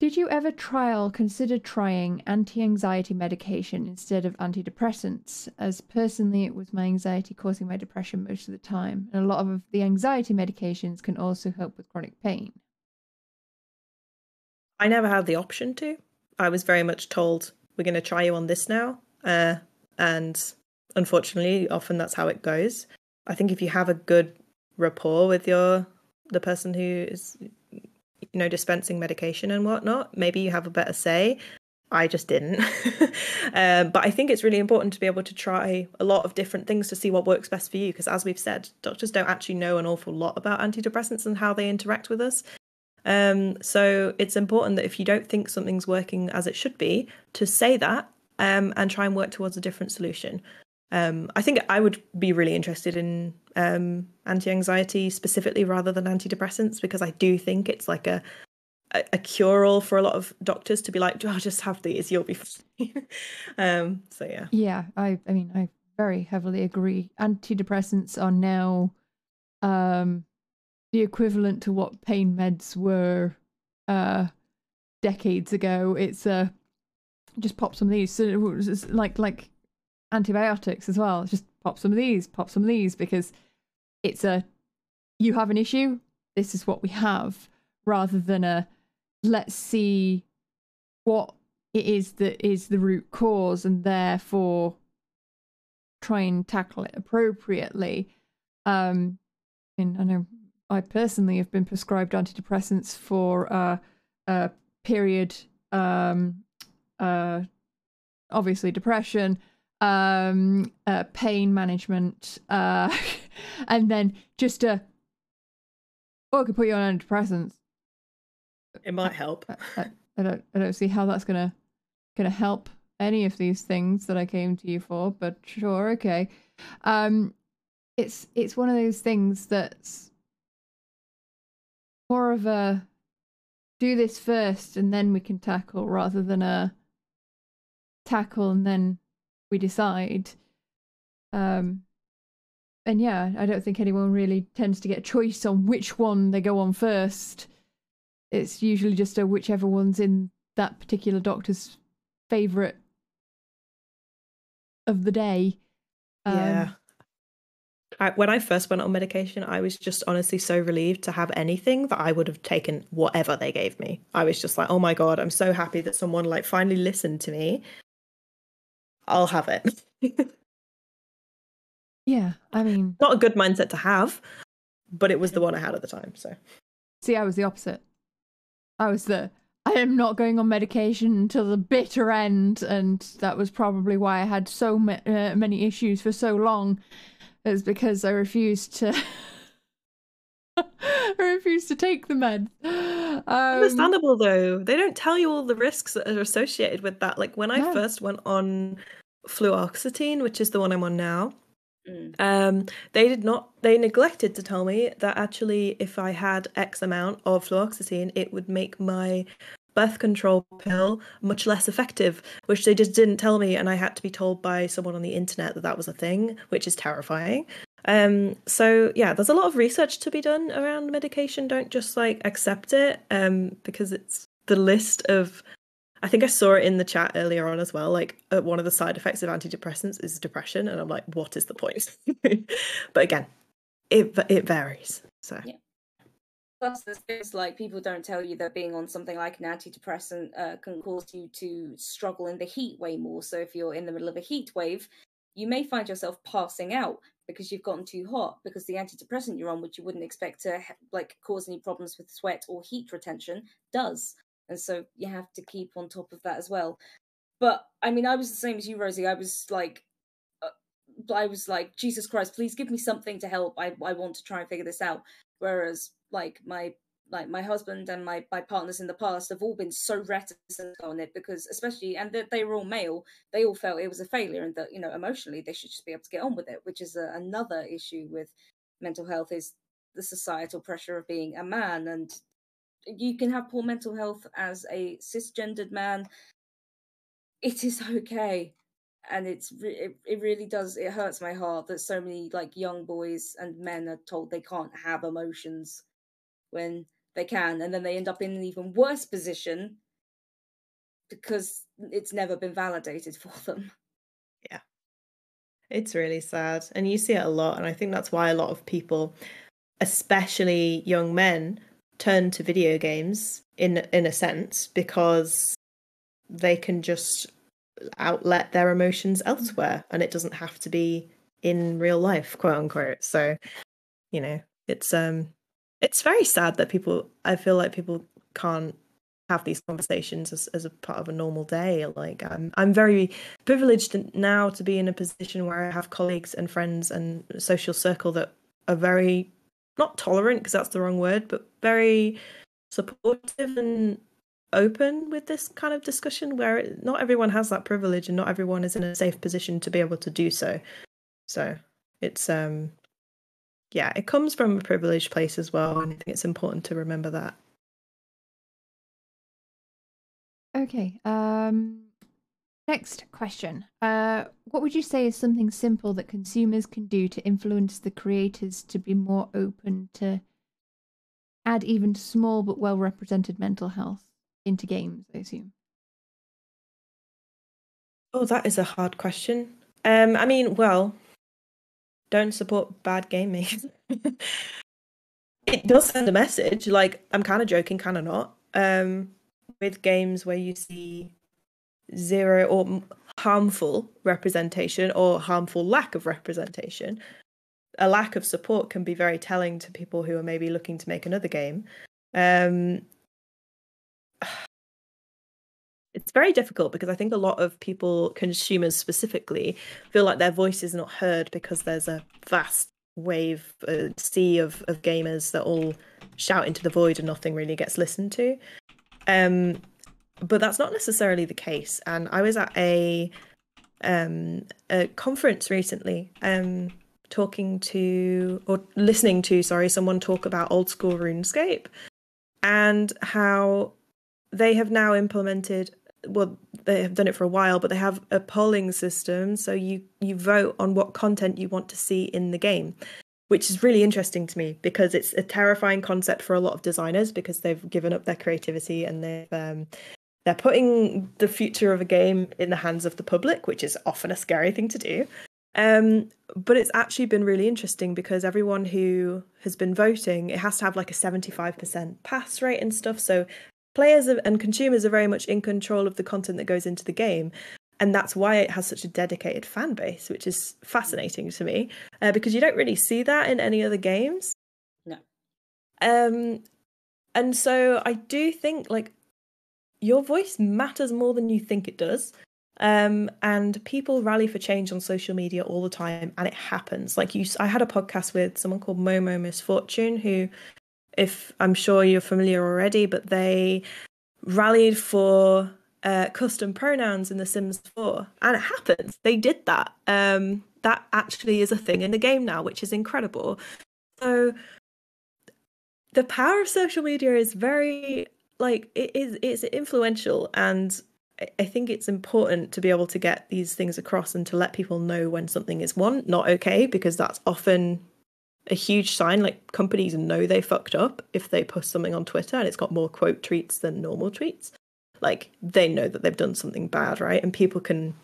did you ever trial consider trying anti-anxiety medication instead of antidepressants? As personally, it was my anxiety causing my depression most of the time, and a lot of the anxiety medications can also help with chronic pain. I never had the option to. I was very much told, "We're going to try you on this now," uh, and unfortunately, often that's how it goes. I think if you have a good rapport with your the person who is you know, dispensing medication and whatnot, maybe you have a better say. I just didn't. <laughs> um, but I think it's really important to be able to try a lot of different things to see what works best for you. Because as we've said, doctors don't actually know an awful lot about antidepressants and how they interact with us. Um, so it's important that if you don't think something's working as it should be, to say that um, and try and work towards a different solution. Um, I think I would be really interested in um, anti-anxiety specifically rather than antidepressants because I do think it's like a a, a cure-all for a lot of doctors to be like, oh, just have these, you'll be <laughs> fine. um, so yeah. Yeah, I I mean I very heavily agree. Antidepressants are now um, the equivalent to what pain meds were uh, decades ago. It's uh, just pop some of these. So it was like like antibiotics as well. Just pop some of these, pop some of these, because it's a you have an issue, this is what we have, rather than a let's see what it is that is the root cause and therefore try and tackle it appropriately. Um, I know I personally have been prescribed antidepressants for uh, uh, period, um, uh, obviously depression, um, uh, pain management, uh, <laughs> and then just a oh, I could put you on antidepressants. It might help. I, I, I don't I don't see how that's gonna gonna help any of these things that I came to you for, but sure, okay. Um, it's it's one of those things that's more of a do this first and then we can tackle rather than a tackle and then we decide. Um, and yeah, I don't think anyone really tends to get a choice on which one they go on first. It's usually just a whichever one's in that particular doctor's favorite of the day. Um, yeah. I, when I first went on medication, I was just honestly so relieved to have anything that I would have taken whatever they gave me. I was just like, oh my god, I'm so happy that someone like finally listened to me. I'll have it. <laughs> yeah, I mean, not a good mindset to have, but it was the one I had at the time. So, see, I was the opposite. I was the I am not going on medication until the bitter end, and that was probably why I had so ma- uh, many issues for so long. Is because I refused to. <laughs> <laughs> I refused to take the meds. Um, Understandable though. They don't tell you all the risks that are associated with that. Like when I no. first went on fluoxetine, which is the one I'm on now, Mm. Um, they did not. They neglected to tell me that actually, if I had X amount of fluoxetine, it would make my birth control pill much less effective, which they just didn't tell me, and I had to be told by someone on the internet that that was a thing, which is terrifying. Um, so yeah, there's a lot of research to be done around medication. Don't just like accept it, um, because it's the list of I think I saw it in the chat earlier on as well. Like uh, one of the side effects of antidepressants is depression, and I'm like, what is the point? <laughs> but again, it it varies. So yeah. Plus, there's like people don't tell you that being on something like an antidepressant uh, can cause you to struggle in the heat way more. So if you're in the middle of a heat wave, you may find yourself passing out because you've gotten too hot because the antidepressant you're on, which you wouldn't expect to like cause any problems with sweat or heat retention, does and so you have to keep on top of that as well. But I mean, I was the same as you, Rosie. I was like, uh, I was like, Jesus Christ, please give me something to help. I I want to try and figure this out. Whereas like my like my husband and my, my partners in the past have all been so reticent on it because especially and they, they were all male they all felt it was a failure and that you know emotionally they should just be able to get on with it which is a, another issue with mental health is the societal pressure of being a man and you can have poor mental health as a cisgendered man. It is <laughs> okay. And it's it, it really does it hurts my heart that so many like young boys and men are told they can't have emotions when they can and then they end up in an even worse position because it's never been validated for them. Yeah. It's really sad. And you see it a lot. And I think that's why a lot of people, especially young men, turn to video games in in a sense because they can just outlet their emotions elsewhere and it doesn't have to be in real life quote unquote so you know it's um it's very sad that people i feel like people can't have these conversations as, as a part of a normal day like i'm i'm very privileged now to be in a position where i have colleagues and friends and social circle that are very not tolerant because that's the wrong word, but very supportive and open with this kind of discussion where not everyone has that privilege and not everyone is in a safe position to be able to do so. So it's um yeah, it comes from a privileged place as well, and I think it's important to remember that. Okay. Um Next question. Uh, what would you say is something simple that consumers can do to influence the creators to be more open to add even small but well represented mental health into games, I assume? Oh, that is a hard question. Um, I mean, well, don't support bad gaming. <laughs> it does send a message. Like, I'm kind of joking, kind of not. Um, with games where you see zero or harmful representation or harmful lack of representation. A lack of support can be very telling to people who are maybe looking to make another game. Um, it's very difficult because I think a lot of people, consumers specifically, feel like their voice is not heard because there's a vast wave, a sea of, of gamers that all shout into the void and nothing really gets listened to. Um, but that's not necessarily the case. And I was at a um, a conference recently, um, talking to or listening to, sorry, someone talk about old school RuneScape and how they have now implemented well they have done it for a while but they have a polling system so you you vote on what content you want to see in the game which is really interesting to me because it's a terrifying concept for a lot of designers because they've given up their creativity and they've um, they're putting the future of a game in the hands of the public which is often a scary thing to do um, but it's actually been really interesting because everyone who has been voting, it has to have like a 75% pass rate and stuff. So players and consumers are very much in control of the content that goes into the game. And that's why it has such a dedicated fan base, which is fascinating to me uh, because you don't really see that in any other games. No. Um, and so I do think like your voice matters more than you think it does. Um, and people rally for change on social media all the time, and it happens. Like you, I had a podcast with someone called Momo Misfortune, who, if I'm sure you're familiar already, but they rallied for uh, custom pronouns in The Sims 4, and it happens. They did that. Um, that actually is a thing in the game now, which is incredible. So the power of social media is very like it is it's influential and I think it's important to be able to get these things across and to let people know when something is one not okay because that's often a huge sign like companies know they fucked up if they post something on Twitter and it's got more quote tweets than normal tweets. Like they know that they've done something bad right? And people can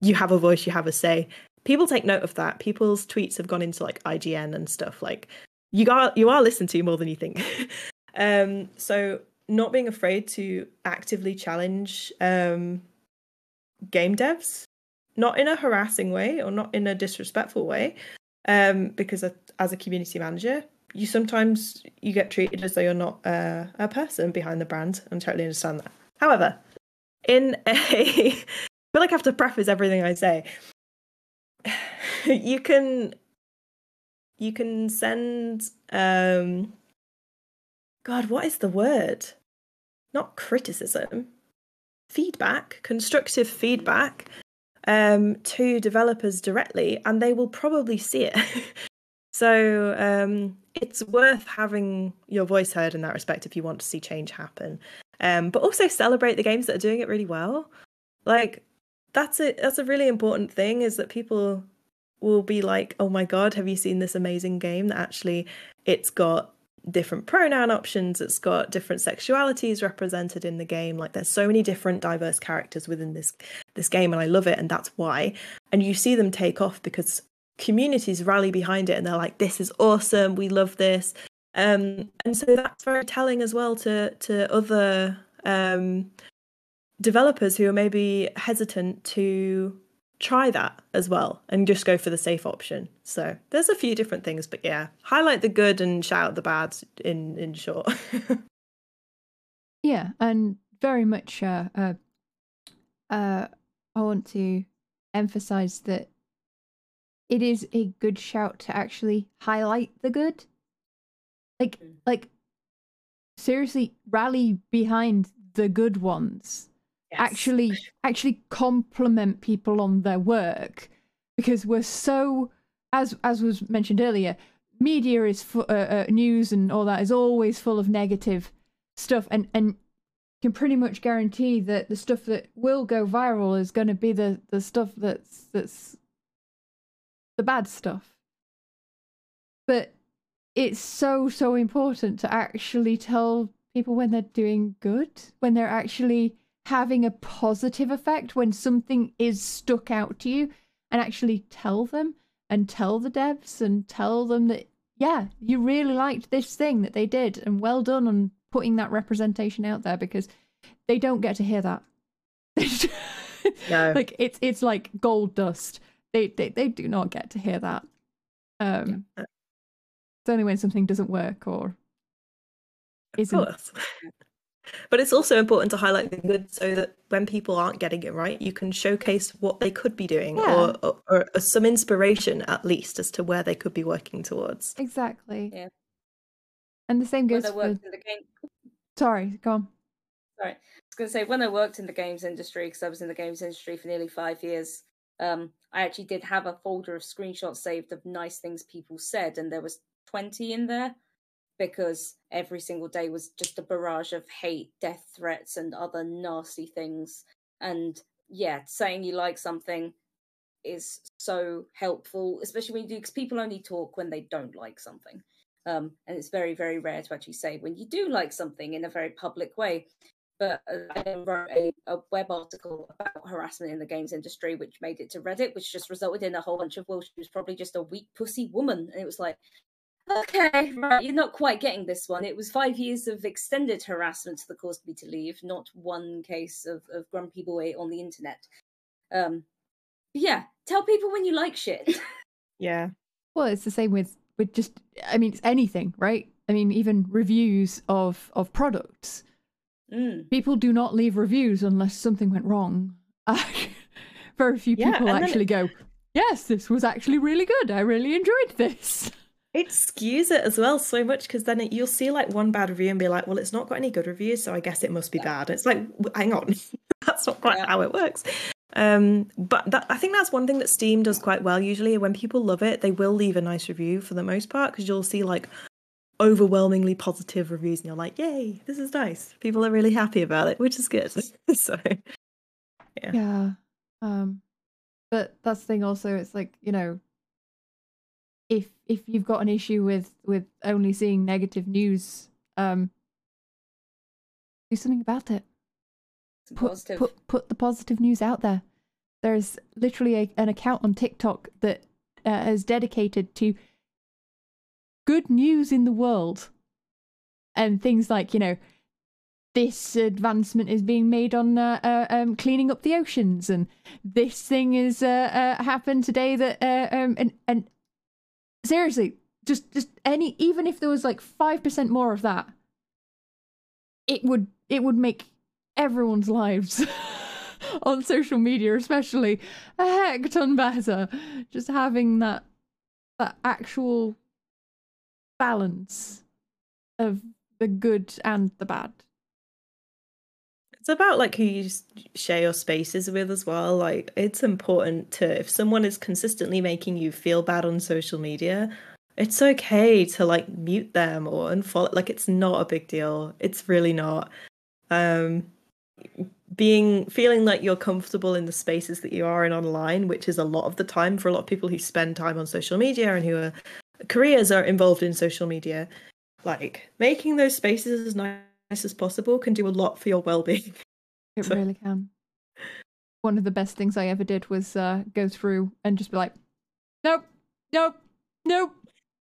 you have a voice you have a say. People take note of that. People's tweets have gone into like IGN and stuff. Like you got you are listened to more than you think. <laughs> Um so not being afraid to actively challenge um, game devs, not in a harassing way or not in a disrespectful way, um, because as a community manager, you sometimes you get treated as though you're not uh, a person behind the brand. I totally understand that. However, in <laughs> a, I feel like I have to preface everything I say. <sighs> you can you can send um God, what is the word? Not criticism, feedback, constructive feedback um, to developers directly, and they will probably see it. <laughs> so um, it's worth having your voice heard in that respect if you want to see change happen. Um, but also celebrate the games that are doing it really well. Like that's it. That's a really important thing. Is that people will be like, "Oh my god, have you seen this amazing game that actually it's got different pronoun options it's got different sexualities represented in the game like there's so many different diverse characters within this this game and i love it and that's why and you see them take off because communities rally behind it and they're like this is awesome we love this um and so that's very telling as well to to other um developers who are maybe hesitant to try that as well and just go for the safe option. So there's a few different things, but yeah, highlight the good and shout out the bad in in short. <laughs> yeah, and very much uh, uh, uh, I want to emphasize that it is a good shout to actually highlight the good. Like mm. like seriously rally behind the good ones actually actually compliment people on their work because we're so as as was mentioned earlier media is fu- uh, uh, news and all that is always full of negative stuff and and can pretty much guarantee that the stuff that will go viral is going to be the the stuff that's that's the bad stuff. But it's so so important to actually tell people when they're doing good when they're actually having a positive effect when something is stuck out to you and actually tell them and tell the devs and tell them that yeah you really liked this thing that they did and well done on putting that representation out there because they don't get to hear that. <laughs> No. like it's it's like gold dust they, they they do not get to hear that um yeah. it's only when something doesn't work or isn't <laughs> But it's also important to highlight the good so that when people aren't getting it right, you can showcase what they could be doing Yeah. or, or, or some inspiration at least as to where they could be working towards. Exactly. Yeah. And the same goes for. the game, Sorry, go on. Sorry, I was going to say when I worked in the games industry, because I was in the games industry for nearly five years. Um, I actually did have a folder of screenshots saved of nice things people said, and there was twenty in there because every single day was just a barrage of hate, death threats, and other nasty things. And yeah, saying you like something is so helpful, especially when you do, because people only talk when they don't like something. Um, and it's very, very rare to actually say when you do like something in a very public way. But uh, I wrote a, a web article about harassment in the games industry, which made it to Reddit, which just resulted in a whole bunch of, well, she was probably just a weak pussy woman. And it was like, okay, right, you're not quite getting this one. It was five years of extended harassment that caused me to leave, not one case of, of grumpy boy on the internet. Um, yeah, tell people when you like shit. <laughs> Yeah. Well, it's the same with with just. I mean, it's anything, right? I mean, even reviews of of products. Mm. People do not leave reviews unless something went wrong. <laughs> Very few Yeah, people actually it- go, "Yes, this was actually really good. I really enjoyed this." It skews it as well so much because then it, you'll see like one bad review and be like, well, it's not got any good reviews, so I guess it must be Yeah. bad. It's like, hang on, <laughs> that's not quite Yeah. how it works. Um, but that, I think that's one thing that Steam does quite well. Usually, when people love it, they will leave a nice review for the most part because you'll see like overwhelmingly positive reviews, and you're like, yay, this is nice. People are really happy about it, which is good. <laughs> so, Yeah. Yeah. Um but that's the thing also it's like, you know, if if you've got an issue with with only seeing negative news, um do something about it. Put positive. put put the positive news out there. There's literally a, an account on TikTok that uh, is dedicated to good news in the world and things like, you know, this advancement is being made on uh, uh, um, cleaning up the oceans, and this thing is uh, uh, happened today that uh, um, and and seriously, just just any even if there was like five percent more of that, it would it would make everyone's lives <laughs> on social media, especially a heck ton better. Just having that that actual balance of the good and the bad. It's about like who you share your spaces with as well. Like it's important to if someone is consistently making you feel bad on social media, it's okay to like mute them or unfollow. Like it's not a big deal. It's really not. Um being feeling like you're comfortable in the spaces that you are in online, which is a lot of the time for a lot of people who spend time on social media and who are careers are involved in social media. Like making those spaces as nice as possible can do a lot for your well-being. <laughs> It So- really can. One of the best things I ever did was uh, go through and just be like, nope, nope, nope,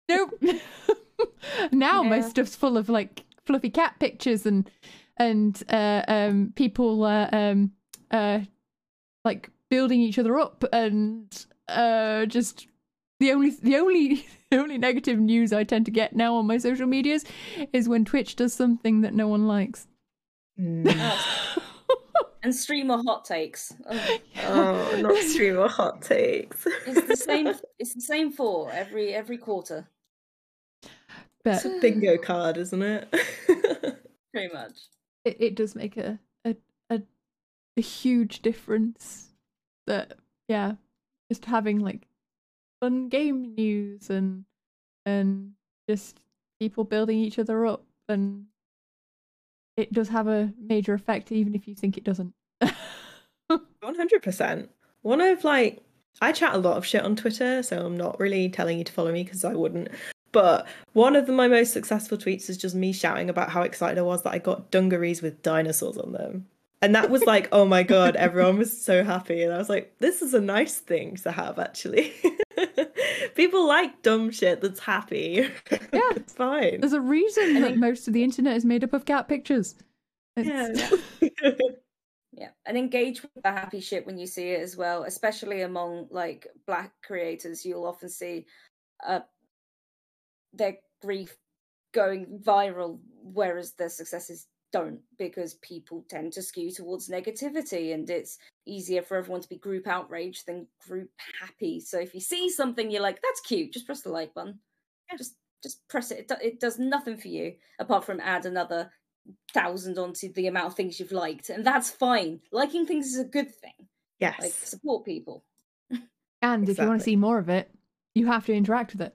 nope. <laughs> now my stuff's full of like fluffy cat pictures and and uh, um, people uh, um, uh, like building each other up and uh, just the only the only the <laughs> only negative news I tend to get now on my social medias is when Twitch does something that no one likes. Hmm. <laughs> and streamer hot takes. Oh, Oh, not <laughs> streamer hot takes. it's the same. It's the same for every every quarter, but It's a bingo card, isn't it? pretty much. it, it does make a, a a a huge difference that yeah just having like fun game news and and just people building each other up and it does have a major effect even if you think it doesn't <laughs> One hundred percent. One of like I chat a lot of shit on Twitter, so I'm not really telling you to follow me because I wouldn't. But one of the, my most successful tweets is just me shouting about how excited I was that I got dungarees with dinosaurs on them. And that was like, oh my god, everyone was so happy. And I was like, this is a nice thing to have actually. <laughs> People like dumb shit that's happy. <laughs> Yeah. it's fine. there's a reason I that think- most of the internet is made up of cat pictures It's- Yeah. <laughs> Yeah, and engage with the happy shit when you see it as well, especially among like black creators. You'll often see uh, their grief going viral, whereas their success is don't because people tend to skew towards negativity and it's easier for everyone to be group outraged than group happy. So if you see something you're like, that's cute, just press the like button. Yeah. Just just press it. It, do- it does nothing for you apart from add another thousand onto the amount of things you've liked, and that's fine. Liking things is a good thing. Yes. Like support people. And if you want to see more of it, you have to interact with it.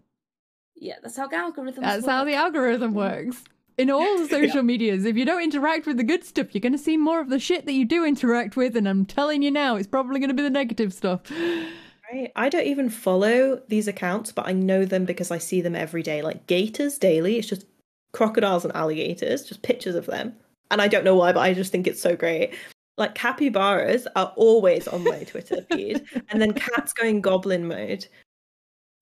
Yeah, that's how the algorithm That's how the algorithm works. In all <laughs> the social medias, if you don't interact with the good stuff, you're going to see more of the shit that you do interact with. And I'm telling you now, it's probably going to be the negative stuff. Right. I don't even follow these accounts, but I know them because I see them every day. Like Gators Daily, it's just crocodiles and alligators, just pictures of them. And I don't know why, but I just think it's so great. Like capybaras are always on my Twitter feed, <laughs> and then cats going goblin mode.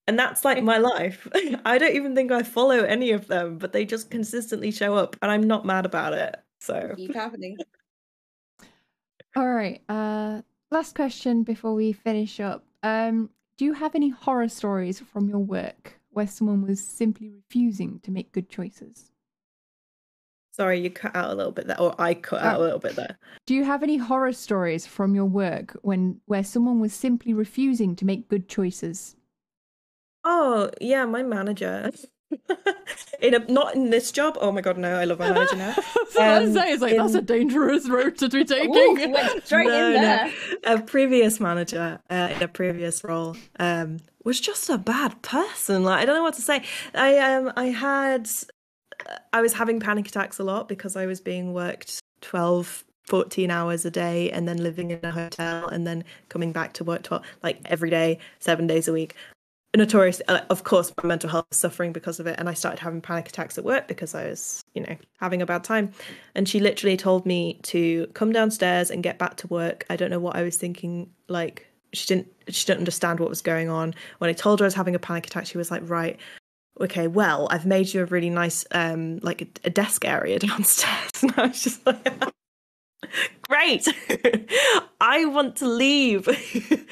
And that's like my life. <laughs> I don't even think I follow any of them, but they just consistently show up, and I'm not mad about it. So keep happening. <laughs> All right. Uh, last question before we finish up. Um, do you have any horror stories from your work where someone was simply refusing to make good choices? sorry, you cut out a little bit there, or I cut out a Oh. little bit there. Do you have any horror stories from your work when where someone was simply refusing to make good choices? Oh yeah, my manager. <laughs> in a not in this job. Oh my god, no! I love my manager now. <laughs> so I Um, say it's like that's a in- dangerous road to be taking. Ooh, went <laughs> straight No, in no. A previous manager uh, in a previous role um, was just a bad person. Like I don't know what to say. I um I had I was having panic attacks a lot because I was being worked 12 14 hours a day and then living in a hotel and then coming back to work 12 like every day 7 days a week notorious uh, of course my mental health was suffering because of it and i started having panic attacks at work because i was you know having a bad time. And she literally told me to come downstairs and get back to work. I don't know what i was thinking like she didn't she didn't understand what was going on. When i told her i was having a panic attack she was like right okay well i've made you a really nice um like a, a desk area <laughs> downstairs. <laughs> And i was just like great. <laughs> I want to leave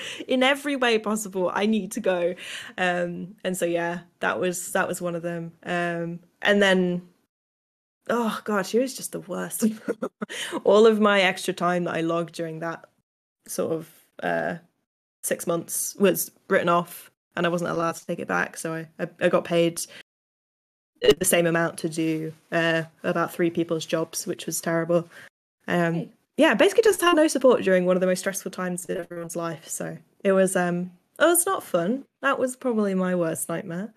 <laughs> in every way possible. I need to go. Um and so yeah that was that was one of them. Um and then oh god she was just the worst. <laughs> All of my extra time that i logged during that sort of uh six months was written off and i wasn't allowed to take it back. So i i, I got paid the same amount to do uh about three people's jobs which was terrible um Hey. yeah basically just had no support during one of the most stressful times in everyone's life. So it was um it was not fun. That was probably my worst nightmare.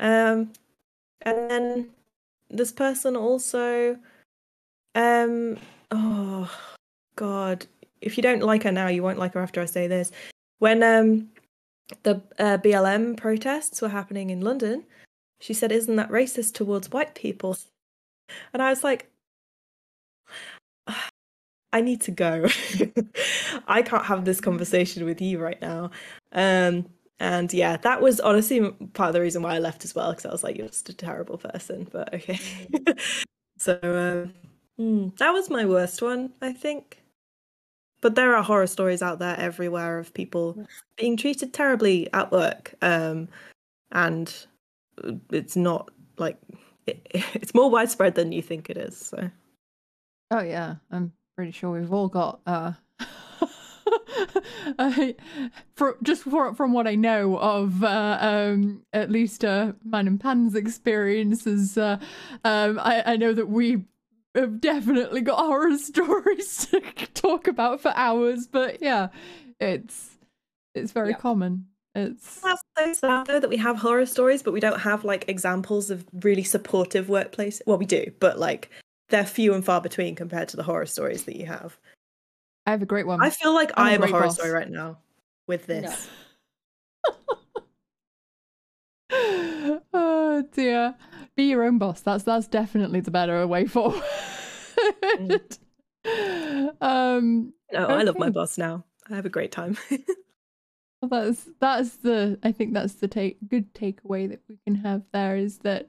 Um and then this person also um oh god. If you don't like her now you won't like her after i say this. When um the uh, blm protests were happening in london she said isn't that racist towards white people? And i was like I need to go. <laughs> I can't have this conversation with you right now. Um, and yeah, that was honestly part of the reason why I left as well, because I was like, you're just a terrible person. But okay. <laughs> so um, hmm, that was my worst one, I think. But there are horror stories out there everywhere of people being treated terribly at work. Um, and it's not like it, <laughs> it's more widespread than you think it is. So. Oh yeah, I'm pretty sure we've all got uh <laughs> I, for just for, from what I know of uh, um, at least uh, Man and Pan's experiences, uh, um, I, I know that we have definitely got horror <laughs> stories to talk about for hours. But yeah, it's it's very Yeah. common. It's That's so sad though that we have horror stories, but we don't have like examples of really supportive workplace. Well, we do, but like they're few and far between compared to the horror stories that you have. I have a great one. I feel like I'm a I have a great horror boss. story right now with No. this. <laughs> oh dear. Be your own boss. That's that's definitely the better way <laughs> forward. um No, I love my boss now. I have a great time. <laughs> well, that's that's the I think that's the take good takeaway that we can have there is that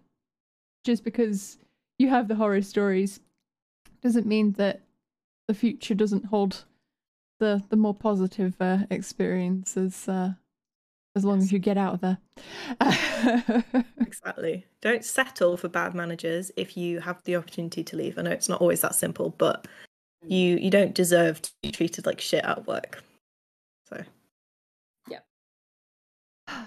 just because you have the horror stories doesn't mean that the future doesn't hold the the more positive uh, experiences uh as long as you get out of there. <laughs> exactly. Don't settle for bad managers if you have the opportunity to leave. I know it's not always that simple, but you you don't deserve to be treated like shit at work. So Yeah. <gasps>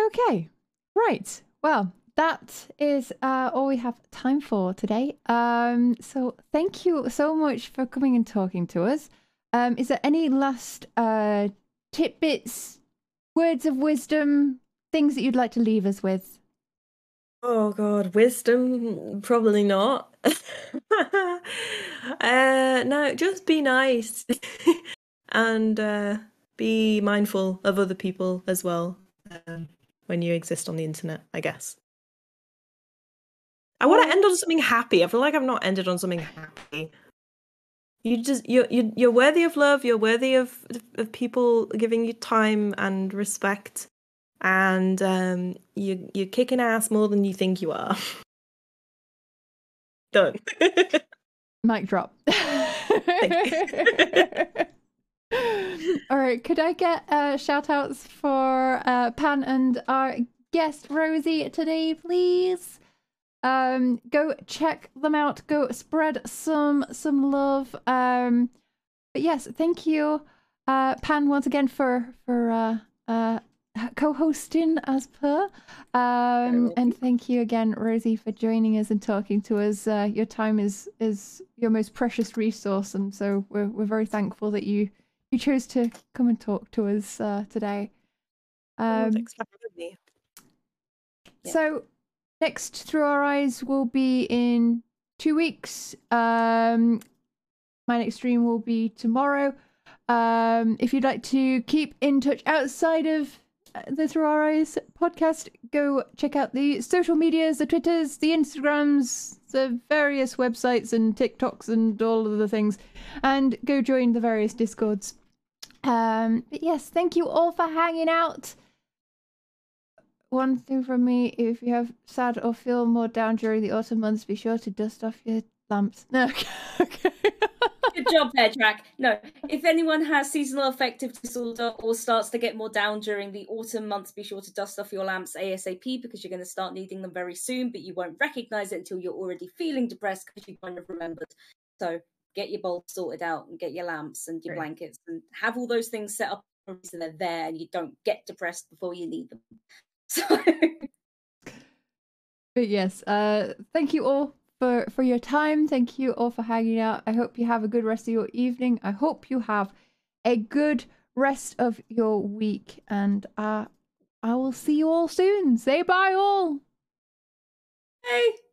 okay. Right. Well, that is uh, all we have time for today. Um, so thank you so much for coming and talking to us. Um, is there any last uh, tidbits, words of wisdom, things that you'd like to leave us with? Oh god, wisdom? Probably not. <laughs> uh, no, just be nice <laughs> and uh, be mindful of other people as well um, when you exist on the internet. I guess. I want to end on something happy. I feel like I've not ended on something happy. You just you're you're, you're worthy of love. You're worthy of of people giving you time and respect and um, you you're kicking ass more than you think you are. <laughs> Done. <laughs> Mic drop. <laughs> All right, could I get uh, shout outs for uh, Pan and our guest Rosie today, please? Um, go check them out. Go spread some some love. Um, but yes, thank you, uh, Pan, once again for for uh, uh, co-hosting as per. Um, and thank you again, Rosie, for joining us and talking to us. Uh, your time is is your most precious resource, and so we're we're very thankful that you you chose to come and talk to us uh, today. Oh, Um, thanks for having me. Yeah. so next through our eyes will be in two weeks. Um, my next stream will be tomorrow. Um, if you'd like to keep in touch outside of uh, the Through Our Eyes podcast, go check out the social medias, the Twitters, the Instagrams, the various websites and TikToks and all of the things, and go join the various Discords. Um, but yes, thank you all for hanging out one thing from me if you have sad or feel more down during the autumn months be sure to dust off your lamps <laughs> no okay, okay. Good job there, Jack. No, if anyone has seasonal affective disorder or starts to get more down during the autumn months, be sure to dust off your lamps ASAP because you're going to start needing them very soon, but you won't recognize it until you're already feeling depressed because you kind of remembered. So get your bulbs sorted out and get your lamps and your blankets and have all those things set up so they're there and you don't get depressed before you need them. <laughs> So but yes uh thank you all for for your time. Thank you all for hanging out. I hope you have a good rest of your evening. I hope you have a good rest of your week and uh i will see you all soon. Say bye all. Hey.